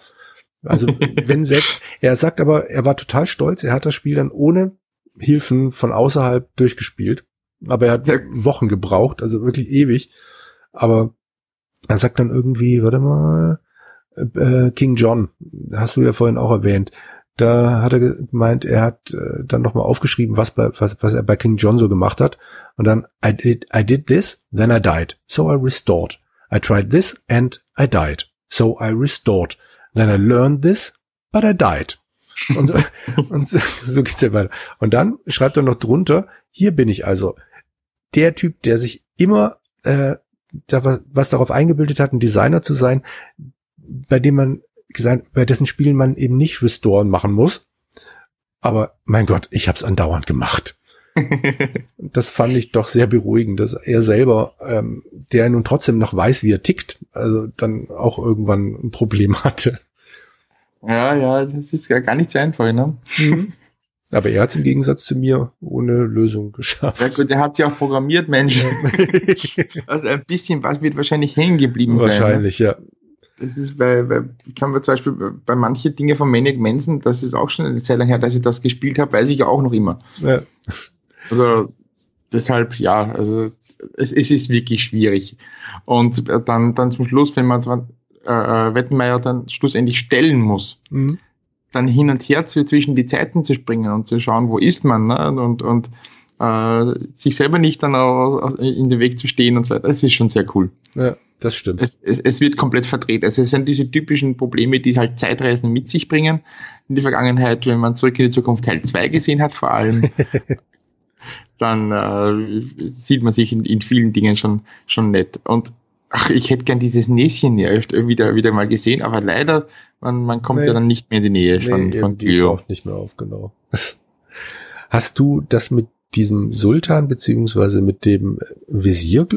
Also wenn selbst, er sagt aber, er war total stolz, er hat das Spiel dann ohne Hilfen von außerhalb durchgespielt. Aber er hat ja. Wochen gebraucht, also wirklich ewig. Aber er sagt dann irgendwie, warte mal, äh, King John, hast du ja vorhin auch erwähnt. Da hat er gemeint, er hat äh, dann nochmal aufgeschrieben, was, bei, was, was er bei King John so gemacht hat. Und dann, I did, I did this, then I died. So I restored. I tried this and I died. So I restored. Then I learned this, but I died. Und, so, und so, so geht's ja weiter. Und dann schreibt er noch drunter, hier bin ich also der Typ, der sich immer äh, da was, was darauf eingebildet hat, ein Designer zu sein, bei dem man bei dessen Spielen man eben nicht Restoren machen muss. Aber mein Gott, ich habe es andauernd gemacht. das fand ich doch sehr beruhigend, dass er selber, ähm, der nun trotzdem noch weiß, wie er tickt, also dann auch irgendwann ein Problem hatte. Ja, ja, das ist ja gar nicht so einfach, ne? Mhm. Aber er hat im Gegensatz zu mir ohne Lösung geschafft. Ja gut, er hat ja auch programmiert, Mensch. also ein bisschen was wird wahrscheinlich hängen geblieben wahrscheinlich, sein. Wahrscheinlich, ne? ja. Das ist bei, bei kann man zum Beispiel bei manchen Dingen von Maniac Manson, das ist auch schon eine Zeit lang her, dass ich das gespielt habe, weiß ich ja auch noch immer. Ja. Also deshalb, ja, also es, es ist wirklich schwierig. Und dann, dann zum Schluss, wenn man äh, äh, Wettenmeier dann schlussendlich stellen muss, mhm. Dann hin und her zu, zwischen die Zeiten zu springen und zu schauen, wo ist man, ne? und, und äh, sich selber nicht dann auch in den Weg zu stehen und so weiter, das ist schon sehr cool. Ja, das stimmt. Es, es, es wird komplett verdreht. Also es sind diese typischen Probleme, die halt Zeitreisen mit sich bringen in die Vergangenheit, wenn man zurück in die Zukunft Teil 2 gesehen hat, vor allem. dann äh, sieht man sich in, in vielen Dingen schon, schon nett. Und ach, ich hätte gern dieses Näschen ja öfter wieder, wieder mal gesehen, aber leider, man, man kommt nee. ja dann nicht mehr in die Nähe nee, von, von Cleo. taucht nicht mehr auf, genau. Hast du das mit diesem Sultan beziehungsweise mit dem Visier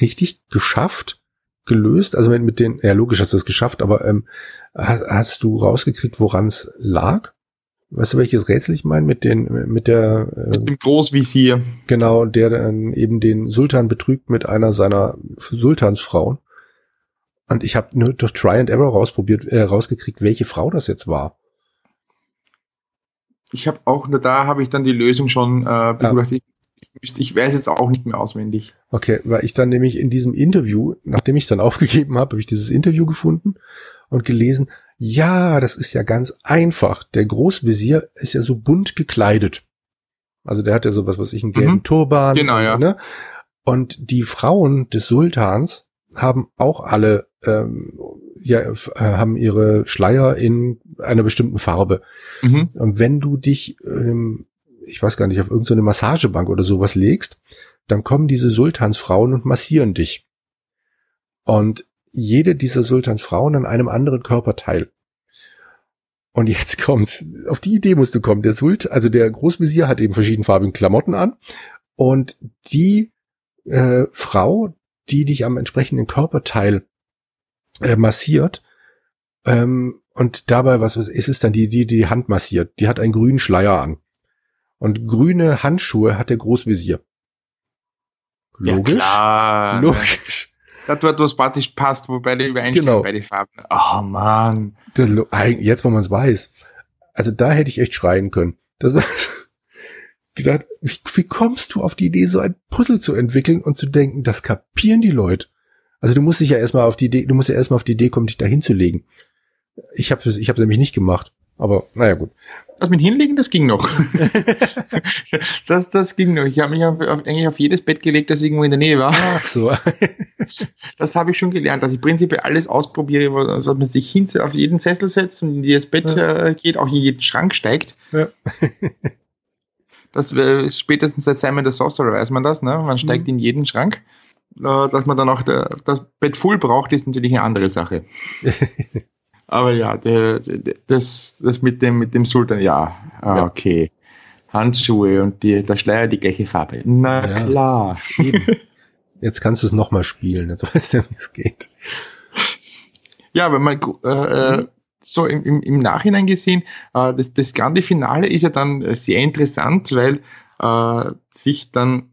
richtig geschafft? gelöst? Also mit, mit den, ja logisch hast du es geschafft, aber ähm, hast, hast du rausgekriegt, woran es lag? Weißt du, welches Rätsel ich meine? Mit den, mit der. Äh, mit dem Großvisier. Genau, der dann eben den Sultan betrügt mit einer seiner Sultansfrauen. Und ich habe nur durch Try and Error rausprobiert, äh, rausgekriegt, welche Frau das jetzt war. Ich habe auch, da habe ich dann die Lösung schon äh, begutachtet. Ja. Ich, ich weiß jetzt auch nicht mehr auswendig. Okay, weil ich dann nämlich in diesem Interview, nachdem ich es dann aufgegeben habe, habe ich dieses Interview gefunden und gelesen, ja, das ist ja ganz einfach. Der Großvisier ist ja so bunt gekleidet. Also der hat ja sowas, was ich, einen gelben mhm. Turban. Genau, ja. Ne? Und die Frauen des Sultans haben auch alle ähm, ja, äh, haben ihre Schleier in einer bestimmten Farbe. Mhm. Und wenn du dich, ähm, ich weiß gar nicht, auf irgendeine Massagebank oder sowas legst, dann kommen diese Sultansfrauen und massieren dich. Und jede dieser Sultans Frauen an einem anderen Körperteil. Und jetzt kommt's. Auf die Idee musst du kommen. Der Sult, also der Großvisier hat eben verschiedenfarbigen Klamotten an. Und die äh, Frau, die dich am entsprechenden Körperteil äh, massiert, ähm, und dabei, was, was ist es dann, die, die die Hand massiert, die hat einen grünen Schleier an. Und grüne Handschuhe hat der Großvisier. Logisch? Ja, klar. Logisch. Da dort, wo es praktisch passt, wo beide übereinstimmen genau. bei den Farben. Oh man. Jetzt, wo man es weiß. Also da hätte ich echt schreien können. Das, gedacht, wie, wie kommst du auf die Idee, so ein Puzzle zu entwickeln und zu denken, das kapieren die Leute? Also du musst dich ja erstmal auf die Idee, du musst ja erstmal auf die Idee kommen, dich da hinzulegen. Ich habe ich habe nämlich nicht gemacht, aber naja gut. Das mit hinlegen, das ging noch. das, das ging noch. Ich habe mich auf, auf, eigentlich auf jedes Bett gelegt, das irgendwo in der Nähe war. Ach so. das habe ich schon gelernt, dass ich prinzipiell alles ausprobiere, dass man sich hin auf jeden Sessel setzt und in das Bett ja. äh, geht, auch in jeden Schrank steigt. Ja. das wäre spätestens seit Simon the Sorcerer weiß man das, ne? Man steigt mhm. in jeden Schrank. Äh, dass man dann auch der, das Bett voll braucht, ist natürlich eine andere Sache. Aber ja, der, der, das, das mit dem, mit dem Sultan, ja, ah, okay. Handschuhe und die, der Schleier die gleiche Farbe. Na ja, klar. Eben. Jetzt kannst du es nochmal spielen, jetzt weißt du, wie es geht. Ja, wenn man äh, mhm. so im, im, im Nachhinein gesehen, äh, das, das ganze Finale ist ja dann sehr interessant, weil äh, sich dann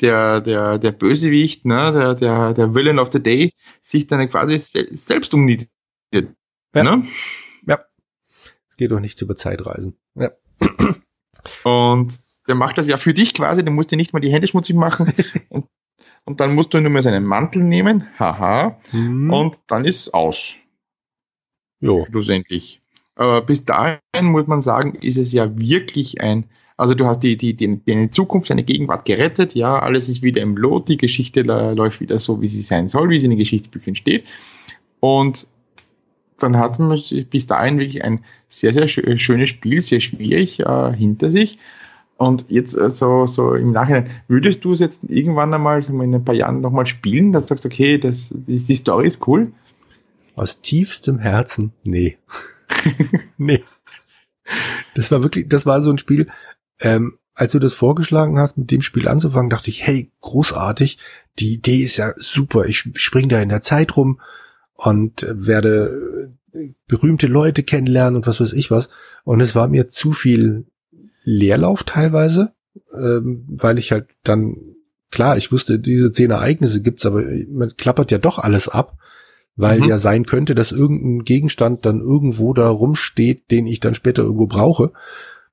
der, der, der Bösewicht, ne, der, der, der Villain of the Day, sich dann quasi selbst umniedert. Ja. Ne? ja. Es geht doch nicht über Zeitreisen. Ja. Und der macht das ja für dich quasi, der musst dir nicht mal die Hände schmutzig machen. und, und dann musst du nur mal seinen Mantel nehmen. Haha. Mhm. Und dann ist es aus. Jo. Schlussendlich. Aber bis dahin muss man sagen, ist es ja wirklich ein, also du hast die, die, die, die Zukunft, seine Gegenwart gerettet, ja, alles ist wieder im Lot, die Geschichte läuft wieder so, wie sie sein soll, wie sie in den Geschichtsbüchern steht. Und dann hat man bis dahin wirklich ein sehr, sehr schönes Spiel, sehr schwierig äh, hinter sich. Und jetzt äh, so, so im Nachhinein, würdest du es jetzt irgendwann einmal, wir, in ein paar Jahren nochmal spielen, dass du sagst, okay, das, die, die Story ist cool? Aus tiefstem Herzen, nee. nee. Das war wirklich, das war so ein Spiel, ähm, als du das vorgeschlagen hast, mit dem Spiel anzufangen, dachte ich, hey, großartig, die Idee ist ja super, ich spring da in der Zeit rum und werde berühmte Leute kennenlernen und was weiß ich was. Und es war mir zu viel Leerlauf teilweise, ähm, weil ich halt dann, klar, ich wusste, diese zehn Ereignisse gibt's, aber man klappert ja doch alles ab, weil mhm. ja sein könnte, dass irgendein Gegenstand dann irgendwo da rumsteht, den ich dann später irgendwo brauche.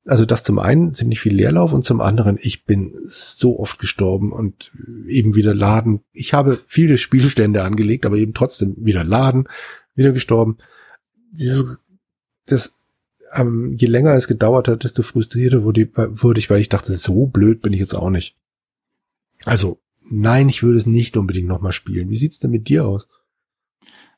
Also das zum einen ziemlich viel Leerlauf und zum anderen, ich bin so oft gestorben und eben wieder laden. Ich habe viele Spielstände angelegt, aber eben trotzdem wieder laden, wieder gestorben. Das, ähm, je länger es gedauert hat, desto frustrierter wurde, wurde ich, weil ich dachte, so blöd bin ich jetzt auch nicht. Also, nein, ich würde es nicht unbedingt nochmal spielen. Wie sieht's denn mit dir aus?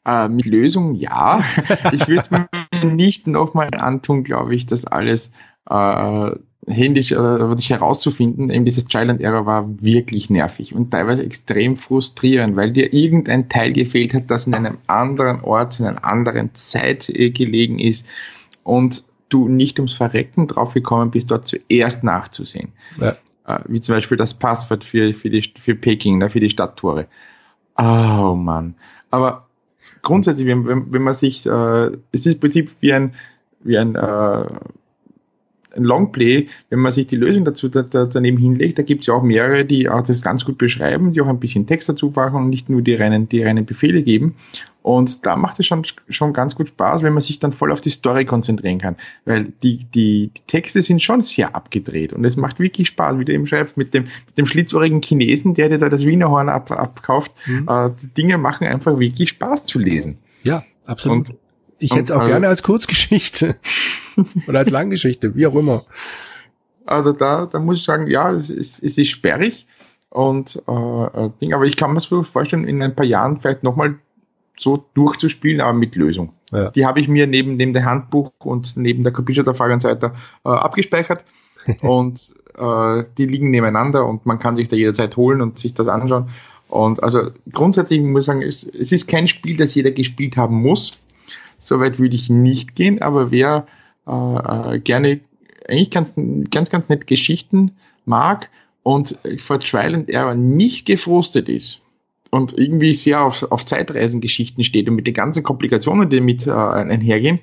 Äh, mit Lösung ja. ich würde es mir nicht nochmal antun, glaube ich, das alles äh, händisch äh, sich herauszufinden, eben dieses Trial and Error war wirklich nervig und teilweise extrem frustrierend, weil dir irgendein Teil gefehlt hat, das in einem anderen Ort, in einer anderen Zeit äh, gelegen ist und du nicht ums Verrecken drauf gekommen bist, dort zuerst nachzusehen. Ja. Äh, wie zum Beispiel das Passwort für, für, die, für Peking, ne, für die Stadttore. Oh Mann. Aber grundsätzlich, wenn, wenn man sich, äh, es ist im Prinzip wie ein, wie ein äh, ein Longplay, wenn man sich die Lösung dazu da, da, daneben hinlegt, da gibt es ja auch mehrere, die auch das ganz gut beschreiben, die auch ein bisschen Text dazu machen und nicht nur die reinen, die reinen Befehle geben. Und da macht es schon, schon ganz gut Spaß, wenn man sich dann voll auf die Story konzentrieren kann. Weil die, die, die Texte sind schon sehr abgedreht und es macht wirklich Spaß, wie du eben schreibst, mit dem, mit dem schlitzohrigen Chinesen, der dir da das Wienerhorn ab, abkauft. Mhm. Äh, die Dinge machen einfach wirklich Spaß zu lesen. Ja, absolut. Und ich hätte es auch also, gerne als Kurzgeschichte oder als Langgeschichte, wie auch immer. Also da, da muss ich sagen, ja, es ist, es ist sperrig und äh, Ding, aber ich kann mir so vorstellen, in ein paar Jahren vielleicht nochmal so durchzuspielen, aber mit Lösung. Ja. Die habe ich mir neben, neben dem Handbuch und neben der und so weiter äh, abgespeichert und äh, die liegen nebeneinander und man kann sich da jederzeit holen und sich das anschauen. Und also grundsätzlich muss ich sagen, es, es ist kein Spiel, das jeder gespielt haben muss. Soweit würde ich nicht gehen, aber wer äh, äh, gerne eigentlich ganz, ganz, ganz nett Geschichten mag und vor Trial and Error nicht gefrustet ist und irgendwie sehr auf, auf Zeitreisengeschichten steht und mit den ganzen Komplikationen, die mit äh, einhergehen,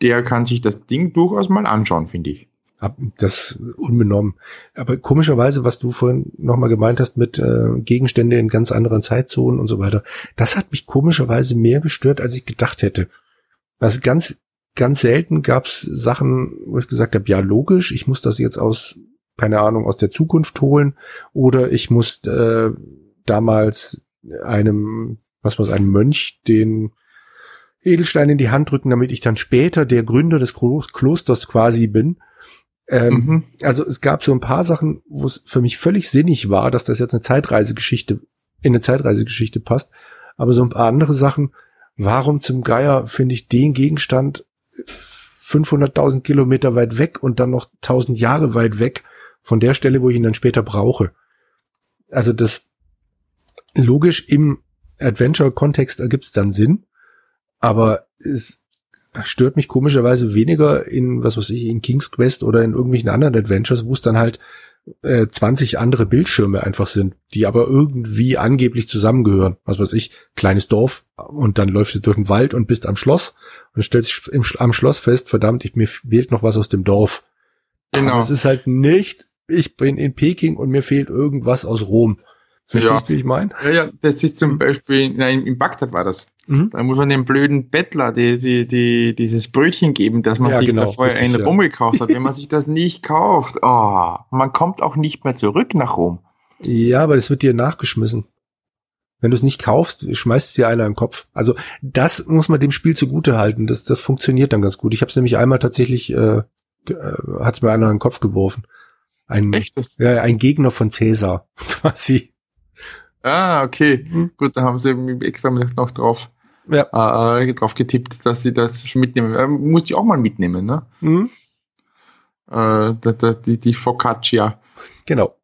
der kann sich das Ding durchaus mal anschauen, finde ich. Das unbenommen. Aber komischerweise, was du vorhin nochmal gemeint hast mit äh, Gegenstände in ganz anderen Zeitzonen und so weiter, das hat mich komischerweise mehr gestört, als ich gedacht hätte. Also ganz, ganz selten gab's Sachen, wo ich gesagt habe, ja logisch, ich muss das jetzt aus keine Ahnung, aus der Zukunft holen oder ich muss äh, damals einem, was war einem Mönch den Edelstein in die Hand drücken, damit ich dann später der Gründer des Klosters quasi bin. Ähm, mhm. Also es gab so ein paar Sachen, wo es für mich völlig sinnig war, dass das jetzt eine Zeitreisegeschichte in eine Zeitreisegeschichte passt. Aber so ein paar andere Sachen, warum zum Geier finde ich den Gegenstand 500.000 Kilometer weit weg und dann noch 1000 Jahre weit weg von der Stelle, wo ich ihn dann später brauche? Also das logisch im Adventure-Kontext ergibt es dann Sinn, aber es stört mich komischerweise weniger in, was weiß ich, in King's Quest oder in irgendwelchen anderen Adventures, wo es dann halt äh, 20 andere Bildschirme einfach sind, die aber irgendwie angeblich zusammengehören. Was weiß ich, kleines Dorf und dann läufst du durch den Wald und bist am Schloss und stellst im, am Schloss fest, verdammt, ich, mir fehlt noch was aus dem Dorf. Genau. Aber es ist halt nicht, ich bin in Peking und mir fehlt irgendwas aus Rom. Verstehst du, wie ich meine? Ja, ja, das ist zum. Beispiel, nein, in Bagdad war das. Mhm. Da muss man dem blöden Bettler die, die, die, dieses Brötchen geben, dass man ja, sich genau, da vorher in Rom ja. gekauft hat. Wenn man sich das nicht kauft, oh, man kommt auch nicht mehr zurück nach Rom. Ja, aber das wird dir nachgeschmissen. Wenn du es nicht kaufst, schmeißt es dir einer im Kopf. Also das muss man dem Spiel zugute halten. Das, das funktioniert dann ganz gut. Ich habe es nämlich einmal tatsächlich, äh, äh, hat es mir einer in den Kopf geworfen. Ein, Echtes? Ja, ein Gegner von Cäsar, quasi. Ah, okay. Hm. Gut, da haben sie extra noch drauf, ja. äh, drauf getippt, dass sie das schon mitnehmen. Äh, musste ich auch mal mitnehmen, ne? Mhm. Äh, die, die Focaccia. Genau.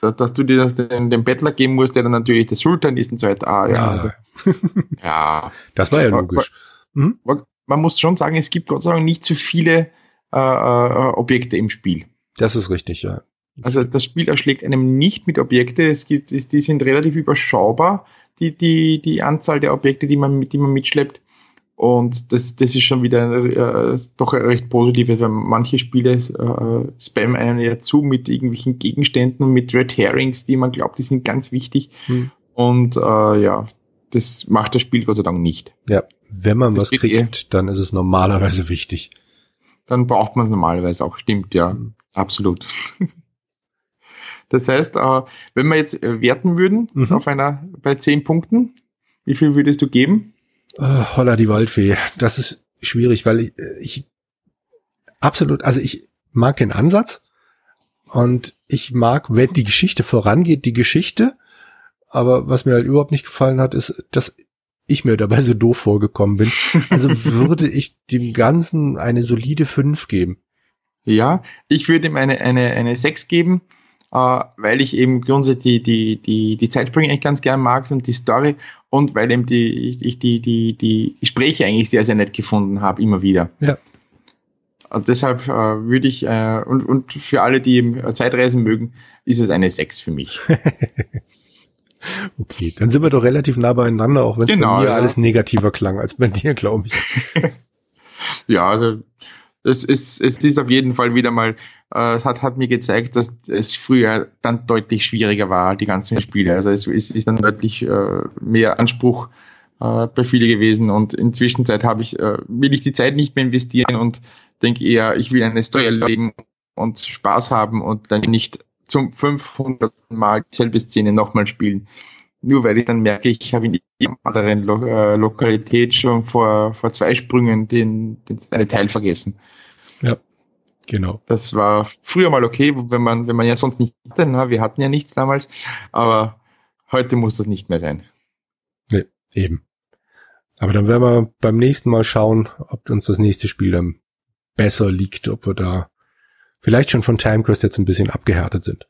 Da, dass du dir das den, dem Bettler geben musst, der dann natürlich der Sultan ist und so weiter. Ah, ja. Ja. Also, ja. Das war ja logisch. Mhm. Man muss schon sagen, es gibt Gott sei Dank nicht so viele äh, äh, Objekte im Spiel. Das ist richtig, ja. Also das Spiel erschlägt einem nicht mit Objekte. Es gibt, die sind relativ überschaubar, die, die, die Anzahl der Objekte, die man, die man mitschleppt. Und das, das ist schon wieder äh, doch recht positiv, weil manche Spiele äh, spammen einen ja zu mit irgendwelchen Gegenständen und mit Red Herrings, die man glaubt, die sind ganz wichtig. Hm. Und äh, ja, das macht das Spiel Gott sei Dank nicht. Ja, wenn man das was kriegt, eher, dann ist es normalerweise wichtig. Dann braucht man es normalerweise auch, stimmt, ja, hm. absolut. Das heißt, äh, wenn wir jetzt äh, werten würden mhm. auf einer bei zehn Punkten, wie viel würdest du geben? Oh, holla die Waldfee. Das ist schwierig, weil ich, ich absolut, also ich mag den Ansatz und ich mag, wenn die Geschichte vorangeht, die Geschichte. Aber was mir halt überhaupt nicht gefallen hat, ist, dass ich mir dabei so doof vorgekommen bin. Also würde ich dem Ganzen eine solide 5 geben. Ja, ich würde ihm eine, eine, eine 6 geben äh, weil ich eben grundsätzlich die, die, die, die Zeitsprünge eigentlich ganz gern mag und die Story und weil eben die, ich die, die, die Gespräche eigentlich sehr, sehr nett gefunden habe, immer wieder. Ja. Und deshalb äh, würde ich, äh, und, und für alle, die eben Zeitreisen mögen, ist es eine 6 für mich. okay, dann sind wir doch relativ nah beieinander, auch wenn es genau, bei mir ja. alles negativer klang als bei dir, glaube ich. ja, also es ist, es ist auf jeden Fall wieder mal äh, es hat, hat mir gezeigt, dass es früher dann deutlich schwieriger war, die ganzen Spiele. Also es, es ist dann deutlich äh, mehr Anspruch äh, bei vielen gewesen und inzwischen Zeit habe ich, äh, will ich die Zeit nicht mehr investieren und denke eher, ich will eine Story erleben und Spaß haben und dann nicht zum 500. Mal dieselbe Szene nochmal spielen. Nur weil ich dann merke, ich habe in einer anderen Lo äh, Lokalität schon vor, vor zwei Sprüngen den, den einen Teil vergessen. Ja. Genau. Das war früher mal okay, wenn man, wenn man ja sonst nicht hatte. Na, wir hatten ja nichts damals, aber heute muss das nicht mehr sein. Nee, eben. Aber dann werden wir beim nächsten Mal schauen, ob uns das nächste Spiel dann besser liegt, ob wir da vielleicht schon von TimeQuest jetzt ein bisschen abgehärtet sind.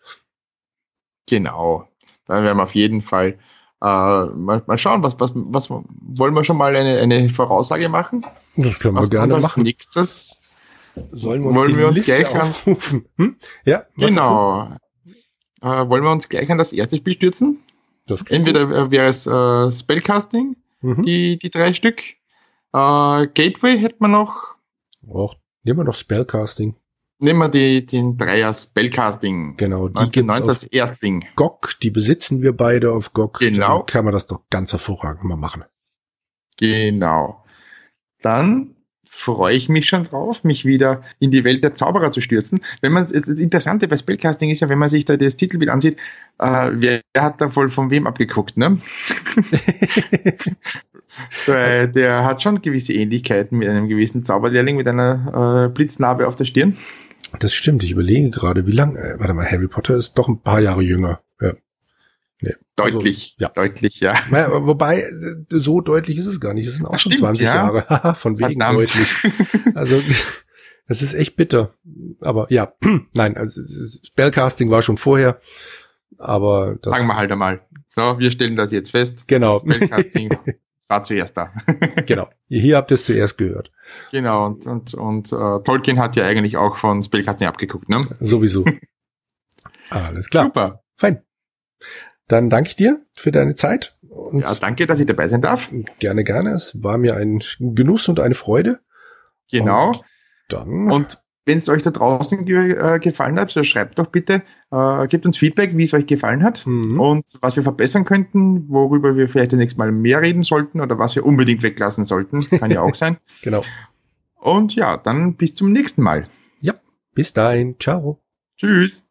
Genau. Dann werden wir auf jeden Fall äh, mal, mal schauen, was, was, was wollen wir schon mal eine, eine Voraussage machen? Das können wir was gerne machen. Nächstes Sollen wir uns, wollen wir uns Liste gleich aufrufen? Hm? Ja, genau. Äh, wollen wir uns gleich an das erste Spiel stürzen? Entweder gut. wäre es äh, Spellcasting, mhm. die, die drei Stück. Äh, Gateway hätten wir noch. Och, nehmen wir noch Spellcasting. Nehmen wir die, den Dreier Spellcasting. Genau, die 1990 das Erstling. GOG, die besitzen wir beide auf GOG. Genau. Dann kann man das doch ganz hervorragend mal machen. Genau. Dann freue ich mich schon drauf, mich wieder in die Welt der Zauberer zu stürzen. Wenn man, das Interessante bei Spellcasting ist ja, wenn man sich da das Titelbild ansieht, äh, wer hat da voll von wem abgeguckt, ne? Weil der hat schon gewisse Ähnlichkeiten mit einem gewissen Zauberlehrling mit einer äh, Blitznarbe auf der Stirn. Das stimmt, ich überlege gerade, wie lang, äh, warte mal, Harry Potter ist doch ein paar Jahre jünger. Ja. Nee. Deutlich, also, ja. deutlich, ja. Naja, wobei, äh, so deutlich ist es gar nicht. Es sind auch das schon stimmt, 20 ja. Jahre. Von wegen Verdammt. deutlich. Also, es ist echt bitter. Aber ja, nein, also Spellcasting war schon vorher. Aber das Sagen wir halt einmal. So, wir stellen das jetzt fest. Genau. Spellcasting war zuerst da. genau. Hier habt ihr es zuerst gehört. Genau, und, und, und uh, Tolkien hat ja eigentlich auch von Spellcasting abgeguckt, ne? Sowieso. Alles klar. Super. Fein. Dann danke ich dir für deine Zeit. Und ja, danke, dass ich dabei sein darf. Gerne, gerne. Es war mir ein Genuss und eine Freude. Genau. Und dann. Und wenn es euch da draußen ge äh, gefallen hat, so schreibt doch bitte, äh, gebt uns Feedback, wie es euch gefallen hat mhm. und was wir verbessern könnten, worüber wir vielleicht das nächste Mal mehr reden sollten oder was wir unbedingt weglassen sollten. Kann ja auch sein. genau. Und ja, dann bis zum nächsten Mal. Ja, bis dahin. Ciao. Tschüss.